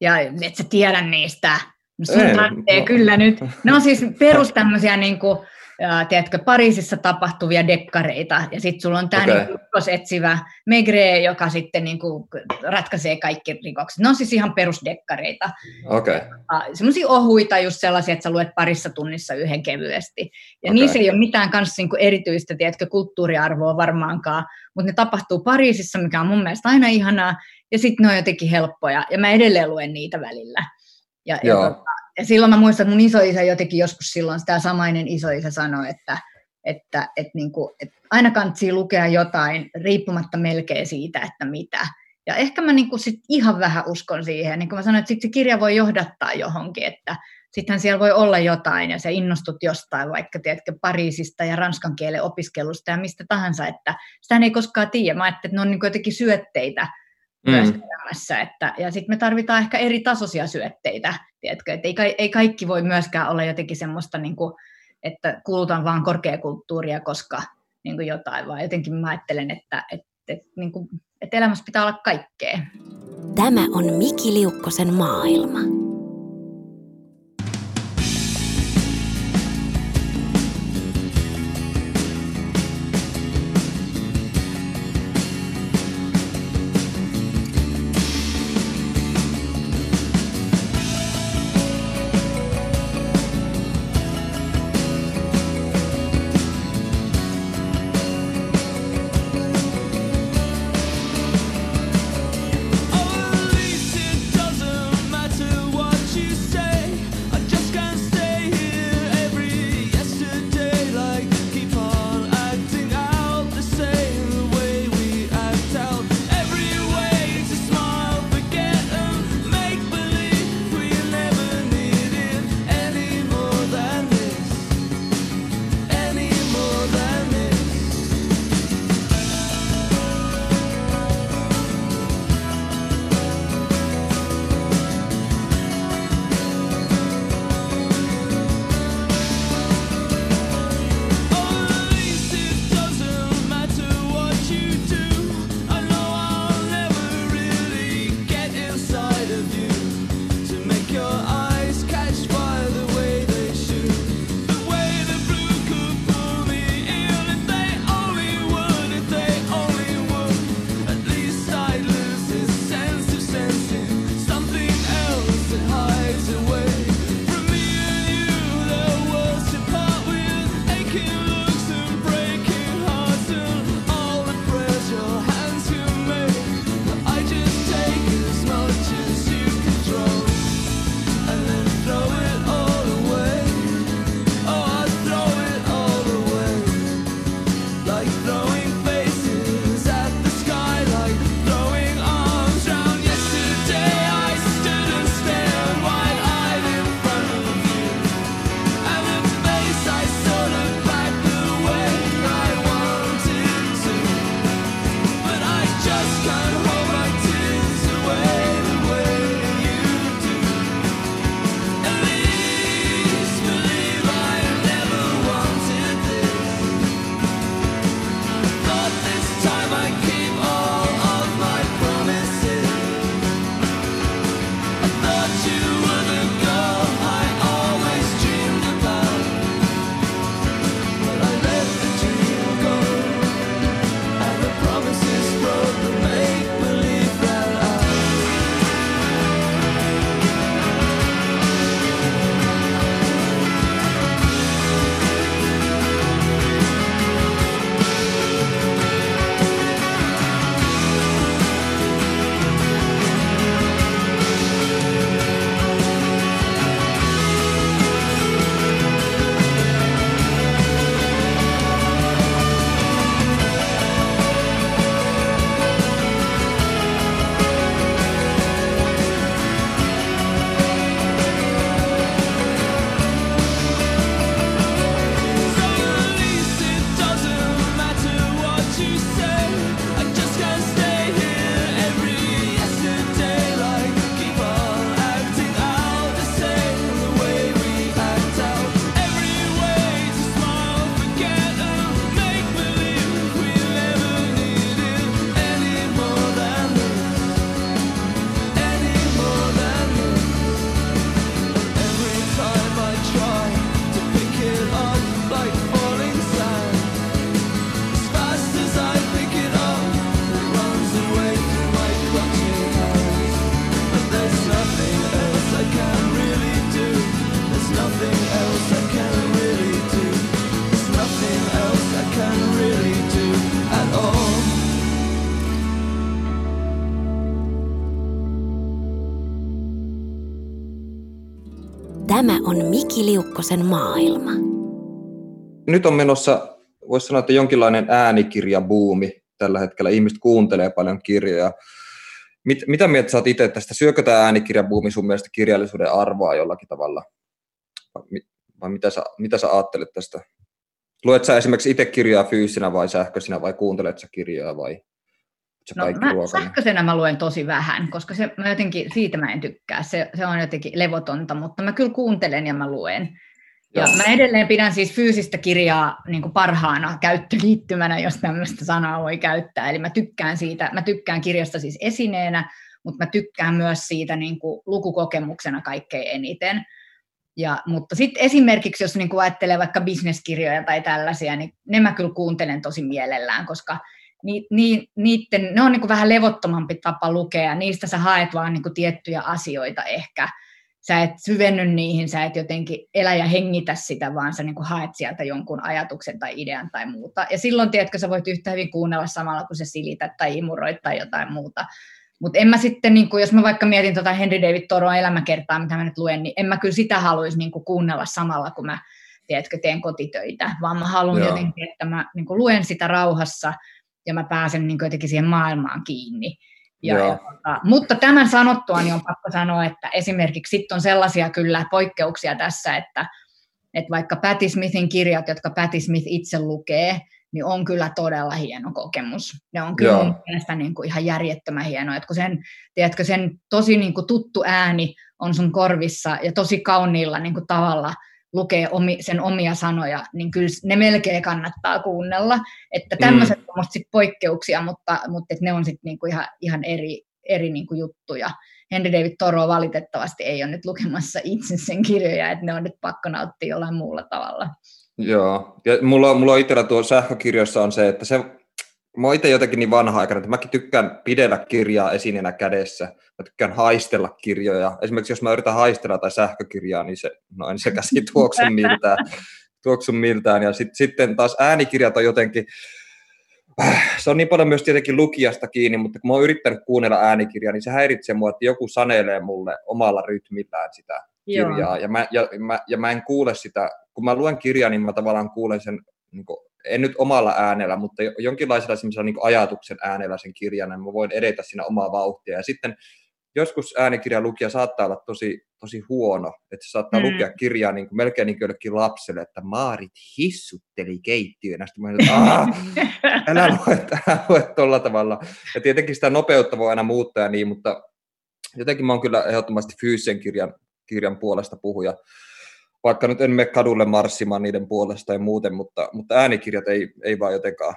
ja et sä tiedä niistä. No sun tarvitsee No. kyllä nyt. Ne on siis perus tämmöisiä niin kuin, äh, tiedätkö, Pariisissa tapahtuvia dekkareita, ja sitten sulla on tämä okay. niin etsivä Megre, joka sitten niin kuin, ratkaisee kaikki rikokset. Ne on siis ihan perusdekkareita. Okei. Okay. Semmoisia ohuita, just sellaisia, että sä luet parissa tunnissa yhden kevyesti. Ja okay. niissä ei ole mitään kanssa niin kuin erityistä, tiedätkö, kulttuuriarvoa varmaankaan, mutta ne tapahtuu Pariisissa, mikä on mun mielestä aina ihanaa, ja sitten ne on jotenkin helppoja, ja mä edelleen luen niitä välillä. Ja, ja, Joo. tota, ja silloin mä muistan, että mun isoisä jotenkin joskus silloin, sitä samainen isoisä sanoi, että, että, että, niin kuin, että aina kannattaa lukea jotain, riippumatta melkein siitä, että mitä. Ja ehkä mä niin kuin sit ihan vähän uskon siihen, niin kuin mä sanoin, että sit se kirja voi johdattaa johonkin, että sittenhän siellä voi olla jotain ja sä innostut jostain, vaikka tiedätkö, Pariisista ja ranskan kielen opiskelusta ja mistä tahansa, että sitä ei koskaan tiedä. Mä ajattelin, että ne on niin jotenkin syötteitä myös Mm. elämässä. Että, ja sitten me tarvitaan ehkä eri tasoisia syötteitä, tiedätkö, että ei, ei kaikki voi myöskään olla jotenkin semmoista, niin kuin, että kulutan vaan korkeakulttuuria, koska niin kuin jotain, vaan jotenkin mä ajattelen, että, että, että, niin kuin, että elämässä pitää olla kaikkea. Tämä on Miki Liukkosen maailma. On Miki Liukkosen maailma. Nyt on menossa, voisi sanoa, että jonkinlainen äänikirjabuumi tällä hetkellä. Ihmiset kuuntelee paljon kirjoja. Mit, mitä mieltä oot itse tästä? Syökö tämä äänikirjabuumi sun mielestä kirjallisuuden arvoa jollakin tavalla? Vai, mitä, sä, mitä sä ajattelet tästä? Luet sä esimerkiksi itse kirjaa fyysinä vai sähköisinä vai kuuntelet sä kirjaa vai No, kaikki mä, ruokana? sähköisenä mä luen tosi vähän, koska se, mä jotenkin, siitä mä en tykkää. Se, se on jotenkin levotonta, mutta mä kyllä kuuntelen ja mä luen. Ja mä edelleen pidän siis fyysistä kirjaa niin kuin parhaana käyttöliittymänä, jos tämmöistä sanaa voi käyttää. Eli mä tykkään siitä, mä tykkään kirjasta siis esineenä, mutta mä tykkään myös siitä niin kuin lukukokemuksena kaikkein eniten. Ja, mutta sitten esimerkiksi, jos niin kuin ajattelee vaikka bisneskirjoja tai tällaisia, niin ne mä kyllä kuuntelen tosi mielellään, koska ni, ni, niitten, ne on niin kuin vähän levottomampi tapa lukea. Niistä sä haet vaan niin kuin tiettyjä asioita ehkä. Sä et syvenny niihin, sä et jotenkin elä ja hengitä sitä, vaan sä niin kuin haet sieltä jonkun ajatuksen tai idean tai muuta. Ja silloin, tiedätkö, sä voit yhtä hyvin kuunnella samalla, kun sä silität tai imuroit tai jotain muuta. Mutta en mä sitten, niin kun, jos mä vaikka mietin tuota Henry David Thoreau elämäkertaa, mitä mä nyt luen, niin en mä kyllä sitä haluaisi niin kuunnella samalla, kun mä tiedätkö, teen kotitöitä, vaan mä haluan Joo. jotenkin, että mä niin luen sitä rauhassa ja mä pääsen niin jotenkin siihen maailmaan kiinni. Ja, Joo. ja, tota, mutta tämän sanottua niin on pakko sanoa, että esimerkiksi sitten on sellaisia kyllä poikkeuksia tässä, että, että vaikka Patti Smithin kirjat, jotka Patti Smith itse lukee, niin on kyllä todella hieno kokemus. Ne on kyllä Joo. mun mielestä niin kuin ihan järjettömän hieno, että kun sen, tiedätkö, sen tosi niin kuin tuttu ääni on sun korvissa ja tosi kauniilla niin kuin tavalla lukee omi, sen omia sanoja, niin kyllä ne melkein kannattaa kuunnella. Että tämmöiset mm. on musta sit poikkeuksia, mutta, mutta et ne on sitten niinku ihan, ihan eri, eri niinku juttuja. Henry David Thoreau valitettavasti ei ole nyt lukemassa itse sen kirjoja, että ne on nyt pakko nauttia jollain muulla tavalla. Joo, ja mulla, mulla itsellä tuo sähkökirjoissa on se, että se, mä itse jotenkin niin vanha aikana, että mäkin tykkään pidellä kirjaa esineenä kädessä. Mä tykkään haistella kirjoja. Esimerkiksi jos mä yritän haistella tai sähkökirjaa, niin se, no en se käsi tuoksu miltään. Tuoksu miltään. Ja sit, sitten taas äänikirjat on jotenkin, se on niin paljon myös tietenkin lukijasta kiinni, mutta kun mä oon yrittänyt kuunnella äänikirjaa, niin se häiritsee mua, että joku sanelee mulle omalla rytmillään sitä kirjaa. Ja mä, ja, mä, ja mä en kuule sitä, kun mä luen kirjaa, niin mä tavallaan kuulen sen, niin kuin, en nyt omalla äänellä, mutta jo- jonkinlaisella semmoisella niin ajatuksen äänellä sen kirjan, ja mä voin edetä siinä omaa vauhtia. Ja sitten joskus äänikirjan lukija saattaa olla tosi, tosi huono, että se saattaa Mm. lukea kirjaa niin kuin, melkein niin kuin jollekin lapselle, että Maarit hissutteli keittiöön. Ja sitten mä olin, että "Aah, älä lue, älä lue tuolla tavalla. Ja tietenkin sitä nopeutta voi aina muuttaa ja niin, mutta jotenkin mä oon kyllä ehdottomasti fyysisen kirjan, kirjan puolesta puhuja. Vaikka nyt en mene kadulle marssimaan niiden puolesta ja muuten, mutta, mutta äänikirjat ei, ei vaan jotenkaan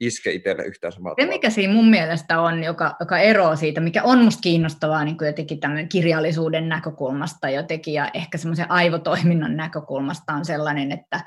iske itselle yhtään samalla Se, mikä siinä mun mielestä on, joka, joka eroaa siitä, mikä on musta kiinnostavaa niin kuin jotenkin tämän kirjallisuuden näkökulmasta jotenkin, ja ehkä semmoisen aivotoiminnan näkökulmasta on sellainen, että,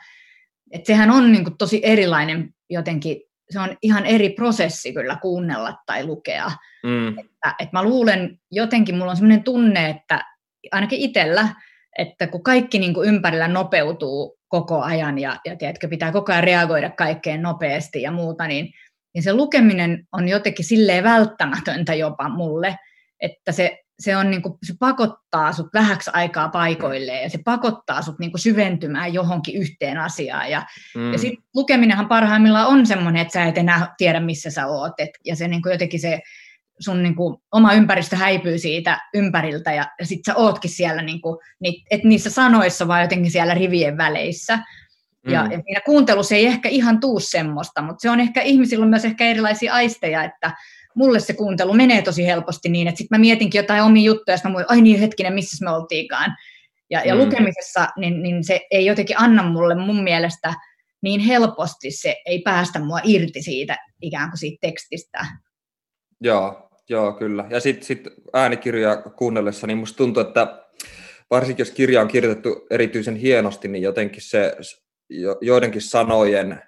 että sehän on niin kuin tosi erilainen jotenkin, se on ihan eri prosessi kyllä kuunnella tai lukea. Mm, Että, että mä luulen jotenkin, mulla on sellainen tunne, että ainakin itsellä, että kun kaikki niin kuin ympärillä nopeutuu koko ajan ja, ja tiedätkö, pitää koko ajan reagoida kaikkeen nopeasti ja muuta, niin, niin se lukeminen on jotenkin silleen välttämätöntä jopa mulle, että se, se, on niin kuin, se pakottaa sut vähäksi aikaa paikoilleen ja se pakottaa sut niin kuin syventymään johonkin yhteen asiaan. Ja, mm, ja sitten lukeminenhan parhaimmillaan on semmoinen, että sä et enää tiedä, missä sä oot. Et, ja se niin kuin jotenkin se sun niin kuin, oma ympäristö häipyy siitä ympäriltä ja, ja sit sä ootkin siellä, niin kuin, ni, et niissä sanoissa, vaan jotenkin siellä rivien väleissä. Ja, mm. ja siinä kuuntelussa ei ehkä ihan tuu semmoista, mutta se on ehkä, ihmisillä on myös ehkä erilaisia aisteja, että mulle se kuuntelu menee tosi helposti niin, että sitten mä mietinkin jotain omia juttuja, ja mä muistan, ai niin hetkinen, missä me oltiinkaan. Ja, ja Mm. lukemisessa niin, niin se ei jotenkin anna mulle mun mielestä niin helposti, se ei päästä mua irti siitä ikään kuin siitä tekstistä. Joo, joo, kyllä. Ja sitten sit äänikirjoja kuunnellessa, niin musta tuntuu, että varsinkin jos kirja on kirjoitettu erityisen hienosti, niin jotenkin se jo, joidenkin sanojen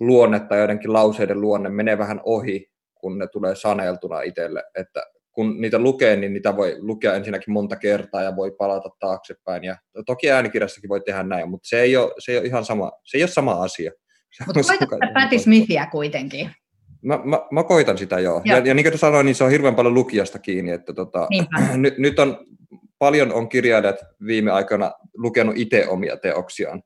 luonne tai joidenkin lauseiden luonne menee vähän ohi, kun ne tulee saneltuna itselle. Että kun niitä lukee, niin niitä voi lukea ensinnäkin monta kertaa ja voi palata taaksepäin. Ja toki äänikirjassakin voi tehdä näin, mutta se ei ole, se ei ole ihan sama, se ei ole sama asia. Mutta koita Patti Smithia kuitenkin. Mä, mä, mä koitan sitä joo. Ja, ja niin kuin sanoin, niin se on hirveän paljon lukijasta kiinni. Että tota, nyt, nyt on paljon on kirjailijat viime aikoina lukenut itse omia teoksiaan,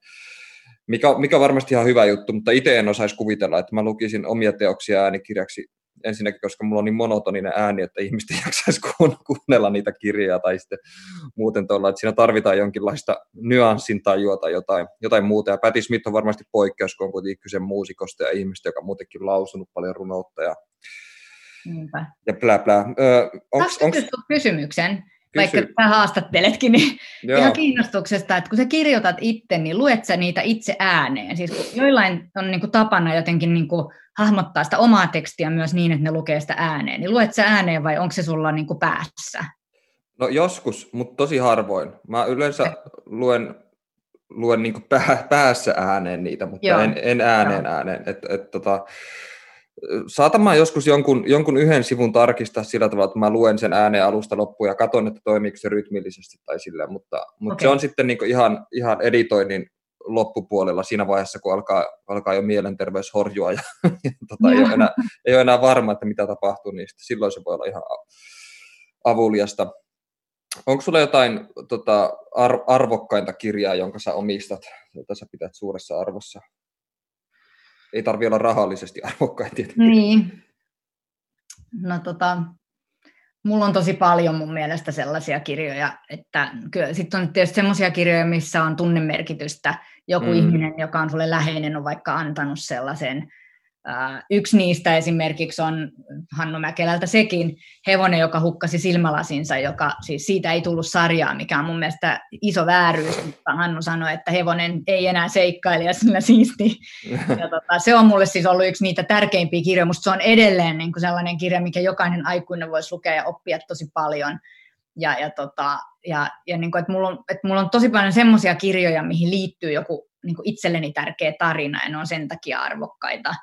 mikä, mikä on varmasti ihan hyvä juttu, mutta itse en osaisi kuvitella, että mä lukisin omia teoksia äänikirjaksi ensinnäkin, koska mulla on niin monotoninen ääni, että ihmiset ei jaksaisi kuunnella niitä kirjaa tai sitten muuten tuolla, että siinä tarvitaan jonkinlaista nyanssin tajua tai jotain, jotain muuta. Ja Patti Smith on varmasti poikkeus, kun on kuitenkin kyse muusikosta ja ihmistä, joka on muutenkin lausunut paljon runoutta ja, Niinpä. ja blä blä. Öö, onks, onks, kysymyksen? Kysy. Vaikka sä haastatteletkin, niin joo, ihan kiinnostuksesta, että kun sä kirjoitat itse, niin luet sä niitä itse ääneen? Siis joillain on niin kuin tapana jotenkin niin kuin hahmottaa sitä omaa tekstiä myös niin, että ne lukee sitä ääneen. Niin luet sä ääneen vai onko se sulla niin kuin päässä? no joskus, mutta tosi harvoin. Mä yleensä luen, luen niin pää, päässä ääneen niitä, mutta Joo. en, en ääneen ääneen. Et, et, tota, saatan mä joskus jonkun, jonkun yhden sivun tarkistaa sillä tavalla, että mä luen sen ääneen alusta loppuun ja katson, että toimiiko se rytmillisesti tai silleen, mutta, mutta Okei. se on sitten niin ihan, ihan editoinnin loppupuolella siinä vaiheessa, kun alkaa, alkaa jo mielenterveys horjua ja, ja tota, ei, ole enää, ei ole enää varma, että mitä tapahtuu, niin silloin se voi olla ihan avuliasta. Onko sulla jotain tota, ar- arvokkainta kirjaa, jonka sä omistat, jota sä pidät suuressa arvossa? Ei tarvi olla rahallisesti arvokkain tietenkin. Niin. No tota, mulla on tosi paljon mun mielestä sellaisia kirjoja, että sitten on tietysti sellaisia kirjoja, missä on tunnemerkitystä. Joku mm. ihminen, joka on sulle läheinen, on vaikka antanut sellaisen. Yksi niistä esimerkiksi on Hannu Mäkelältä sekin, hevonen, joka hukkasi silmälasinsa, joka siis siitä ei tullut sarjaa, mikä on mun mielestä iso vääryys, mutta Hannu sanoi, että hevonen ei enää seikkaile ja sillä siisti ja tota, se on mulle siis ollut yksi niitä tärkeimpiä kirjoja. Musta se on edelleen niin kuin sellainen kirja, mikä jokainen aikuinen voisi lukea ja oppia tosi paljon. Ja, ja, tota, ja, ja niin kuin, että mulla, on, että mulla on tosi paljon semmoisia kirjoja, mihin liittyy joku niin kuin itselleni tärkeä tarina, ja ne on sen takia arvokkaita.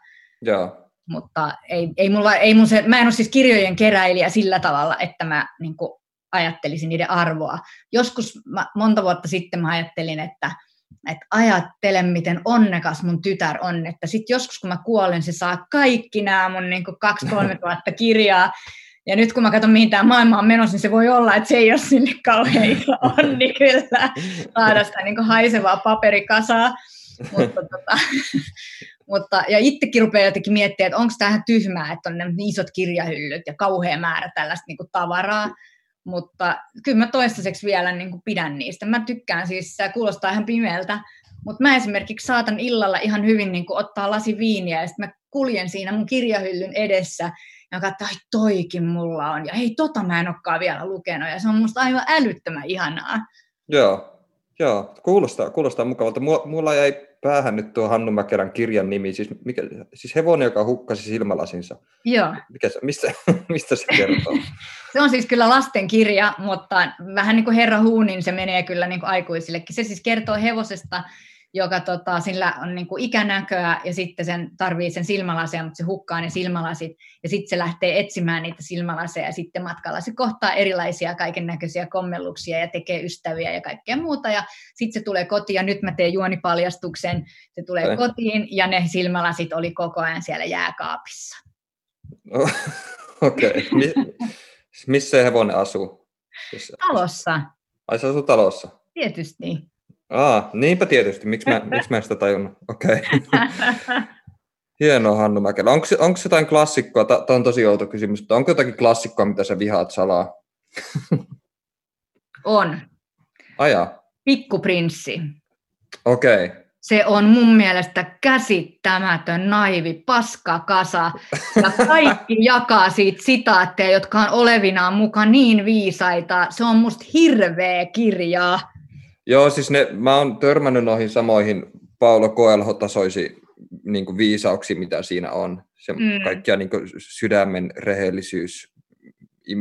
Joo. Mutta ei, ei mulla, ei mun se, mä en ole siis kirjojen keräilijä sillä tavalla, että mä niin kuin ajattelisin niiden arvoa. Joskus mä, monta vuotta sitten mä ajattelin, että, että ajattelen, miten onnekas mun tytär on, että sitten joskus kun mä kuolen, se saa kaikki nämä mun niin kaksi-kolme tuhatta kirjaa, ja nyt kun mä katson, mihin tämä maailma on menossa, niin se voi olla, että se ei ole sille kauhean iso onni kyllä saada sitä niin haisevaa paperikasaa. Mutta, tota, mutta, ja itsekin rupeaa jotenkin miettimään, että onko tämä ihan tyhmää, että on ne isot kirjahyllyt ja kauhea määrä tällaista niin kuin tavaraa. Mutta kyllä mä toistaiseksi vielä niin kuin pidän niistä. Mä tykkään siis, se kuulostaa ihan pimeältä, mutta mä esimerkiksi saatan illalla ihan hyvin niin kuin ottaa lasi viiniä ja sitten mä kuljen siinä mun kirjahyllyn edessä ja katsoin, että toikin mulla on. Ja hei, tota mä en olekaan vielä lukenut. Ja se on musta aivan älyttömän ihanaa. Joo. Joo, kuulostaa, kuulostaa mukavalta. Mulla, mulla jäi päähän nyt tuo Hannu Mäkelän kirjan nimi, siis, mikä, siis hevonen, joka hukkasi silmälasinsa. Joo. Mikä se, mistä, mistä se kertoo? Se on siis kyllä lastenkirja, mutta vähän niin kuin Herra Huunin se menee kyllä niin kuin aikuisillekin. Se siis kertoo hevosesta, joka tota, sillä on niin kuin ikänäköä ja sitten sen tarvii sen silmälaseja, mutta se hukkaa ne silmälasit ja sitten se lähtee etsimään niitä silmälaseja ja sitten matkalla se kohtaa erilaisia kaiken näköisiä kommelluksia ja tekee ystäviä ja kaikkea muuta ja sitten se tulee kotiin ja nyt mä teen juonipaljastuksen, se tulee Okei. kotiin ja ne silmälasit oli koko ajan siellä jääkaapissa. No, Okei. Okay. Mi, missä hevonen asuu? Talossa, Ai se asuu talossa? tietysti. Aa, niinpä tietysti. Miksi mä, miksi mä en sitä tajunnut? Okei. Okay. Hienoa, Hannu Mäkelä. Onko, se- onko jotain klassikkoa? Tämä on tosi outo kysymys, mutta onko jotakin klassikkoa, mitä sä vihaat salaa? On. Ajaa. Pikkuprinssi. Okei. Okay. Se on mun mielestä käsittämätön naivi paskakasa. Ja kaikki jakaa siitä sitaatteja, jotka on olevinaan mukaan niin viisaita. Se on musta hirveä kirja. Joo, siis ne, mä oon törmännyt noihin samoihin Paulo Coelho-tasoisiin niin kuin viisauksiin, mitä siinä on. Se Mm. kaikkia niin kuin sydämen rehellisyys,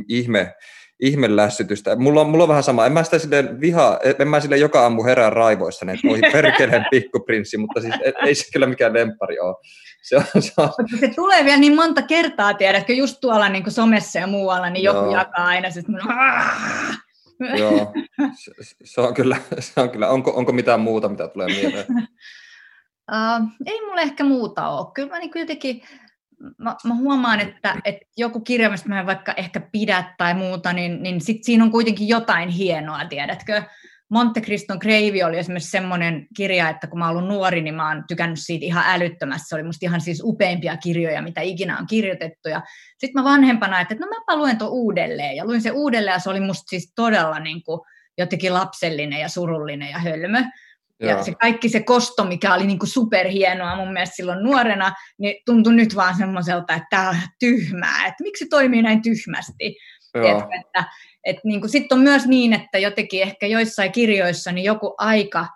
ihme, ihme lässytystä. Mulla on, mulla on vähän sama. En mä sitä silleen vihaa, en mä silleen joka aamu herää raivoissa, että voi perkeleen pikkuprinssi, mutta siis ei, se kyllä mikään lempari ole. Se on, se on, Mutta se tulee vielä niin monta kertaa, tiedätkö, just tuolla niin somessa ja muualla, niin joku Joo. jakaa aina. Sit mun, joo, se, se, on kyllä, se on kyllä. Onko, onko mitään muuta, mitä tulee mieleen? Uh, ei mulla ehkä muuta ole. Kyllä mä niin jotenkin, mä, mä huomaan, että, että joku kirja, mistä mä en vaikka ehkä pidä tai muuta, niin, niin sit siinä on kuitenkin jotain hienoa, tiedätkö? Monte Criston Kreivi oli esimerkiksi semmoinen kirja, että kun mä ollut nuori, niin mä oon tykännyt siitä ihan älyttömästi. Se oli musta ihan siis upeimpia kirjoja, mitä ikinä on kirjoitettu. Ja sitten mä vanhempana ajattelin, että no mä luen tuon uudelleen. Ja luin se uudelleen ja se oli musta siis todella niin kuin jotenkin lapsellinen ja surullinen ja hölmö. Ja se kaikki se kosto, mikä oli niin kuin superhienoa mun mielestä silloin nuorena, niin tuntui nyt vaan semmoiselta, että tämä on tyhmää, että miksi se toimii näin tyhmästi. Että, että niin kuin, sitten on myös niin, että jotenkin ehkä joissain kirjoissa niin joku aika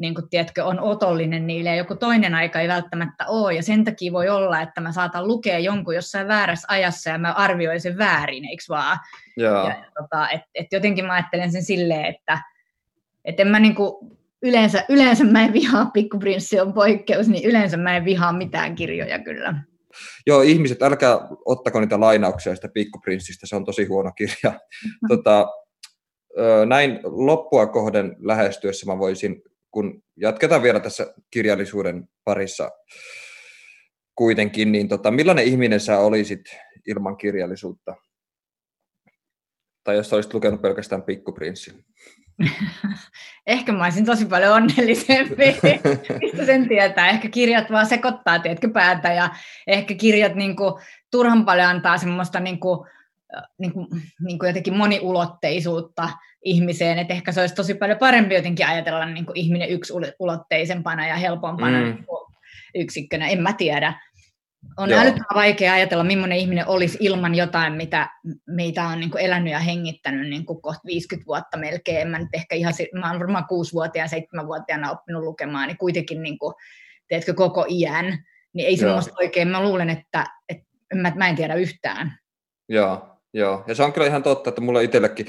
niin kuin, tiedätkö, on otollinen niille ja joku toinen aika ei välttämättä ole. Ja sen takia voi olla, että mä saatan lukea jonkun jossain väärässä ajassa ja mä arvioin sen väärin, eikö vaan? Joo. Ja, tota, et, et jotenkin mä ajattelen sen silleen, että et en mä niinku, yleensä, yleensä mä en vihaa, Pikkuprinssi on poikkeus, niin yleensä mä en vihaa mitään kirjoja kyllä. Joo, ihmiset, älkää ottako niitä lainauksia sitä Pikkuprinssistä, se on tosi huono kirja. tota, ö, näin loppua kohden lähestyessä mä voisin, kun jatketaan vielä tässä kirjallisuuden parissa kuitenkin, niin tota, millainen ihminen sä olisit ilman kirjallisuutta? Tai jos olisit lukenut pelkästään Pikkuprinssin. Ehkä mä olisin tosi paljon onnellisempi, mistä sen tietää. Ehkä kirjat vaan sekoittaa, tiedätkö, päätä ja ehkä kirjat niin kuin, turhan paljon antaa semmoista niin kuin, niin kuin, niin kuin jotenkin moniulotteisuutta ihmiseen, että ehkä se olisi tosi paljon parempi jotenkin ajatella niin kuin ihminen yksiulotteisempana ja helpompana mm. niin kuin yksikkönä, en mä tiedä. On Joo. älyttömän vaikea ajatella, millainen ihminen olisi ilman jotain, mitä meitä on niin kuin elänyt ja hengittänyt niin kuin kohta 50 vuotta melkein. En mä nyt ehkä ihan, mä olen varmaan 6-vuotiaana, 7-vuotiaana oppinut lukemaan, niin kuitenkin niin kuin, teetkö, koko iän. Niin ei semmoista oikein, mä luulen, että, että mä, mä en tiedä yhtään. Joo, joo. Ja se on kyllä ihan totta, että mulle itsellekin,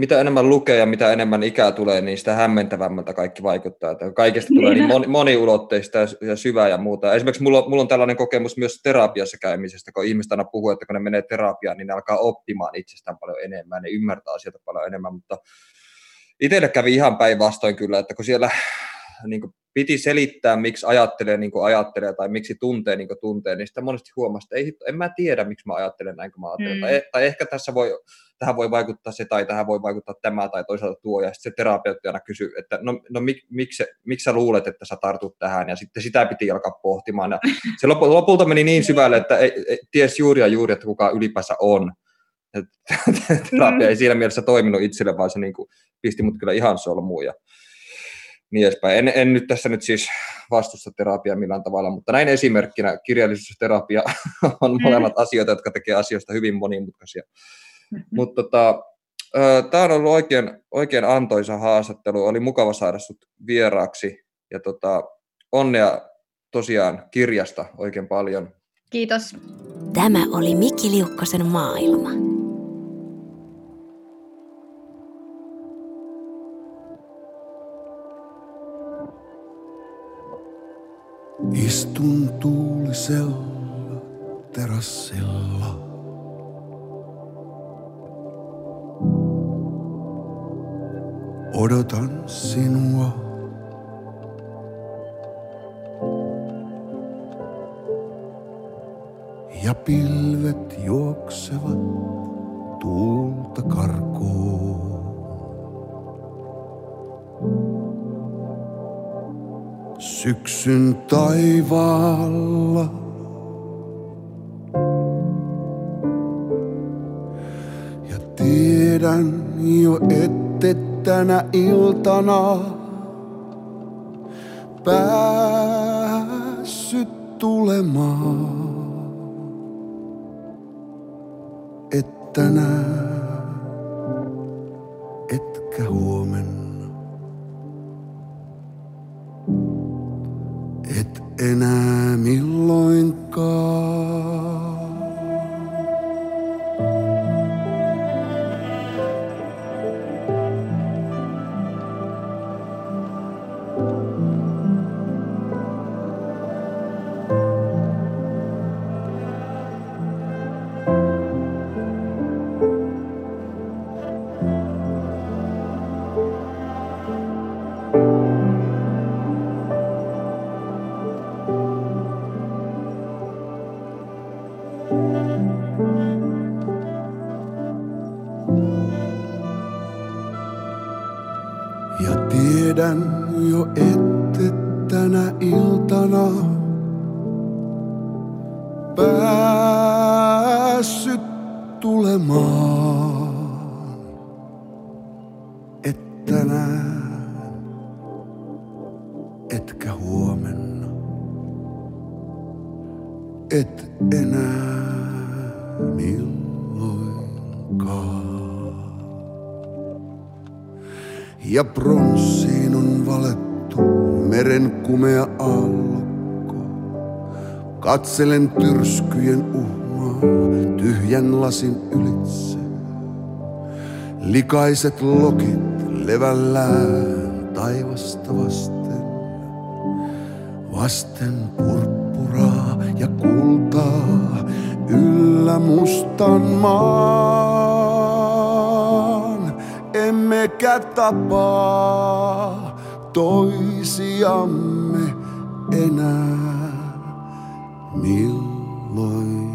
mitä enemmän lukee ja mitä enemmän ikää tulee, niin sitä hämmentävämmältä kaikki vaikuttaa. Että kaikesta tulee niin moni, moniulotteista ja, syvää ja muuta. Esimerkiksi mulla, mulla on tällainen kokemus myös terapiassa käymisestä, kun ihmiset aina puhuu, että kun ne menee terapiaan, niin ne alkaa oppimaan itsestään paljon enemmän, ne ymmärtää asioita paljon enemmän, mutta itselle kävi ihan päinvastoin kyllä, että kun siellä niin kuin piti selittää, miksi ajattelee niin kuin ajattelee tai miksi tuntee niin kuin tuntee, niin sitä monesti huomasi, että ei, en mä tiedä, miksi mä ajattelen näin kuin mä ajattelen. Mm. Tai, eh- tai ehkä tässä voi, tähän voi vaikuttaa se tai tähän voi vaikuttaa tämä tai toisaalta tuo. Ja sitten se terapeutti aina kysyy, että no, no mik, miksi, miksi sä luulet, että sä tartut tähän. Ja sitten sitä piti alkaa pohtimaan. Ja se lopu- lopulta meni niin syvälle, että ei, ei, ties juuri ja juuri, että kuka ylipäänsä on. Terapia ei siinä mielessä toiminut itselle, vaan se niin kuin pisti mut kyllä ihan solmuun. Ja niin edespäin. En, en nyt tässä nyt siis vastusta terapiaa millään tavalla, mutta näin esimerkkinä kirjallisuus ja terapia on molemmat asioita, jotka tekee asioista hyvin monimutkaisia. Mutta tota, tämä on ollut oikein, oikein antoisa haastattelu. Oli mukava saada sut vieraaksi ja tota, onnea tosiaan kirjasta oikein paljon. Kiitos. Tämä oli Mikki Liukkosen maailma. Istun tuulisella terassilla. Odotan sinua. Ja pilvet juoksevat tuulta karkuun. Syksyn taivaalla. Ja tiedän jo, ette tänä iltana päässyt tulemaan. Et tänään, Katselen tyrskyjen uhmaa tyhjän lasin ylitse. Likaiset lokit levällään taivasta vasten. Vasten purppuraa ja kultaa yllä mustan maan. Emmekä tapaa toisiamme enää miếng môi.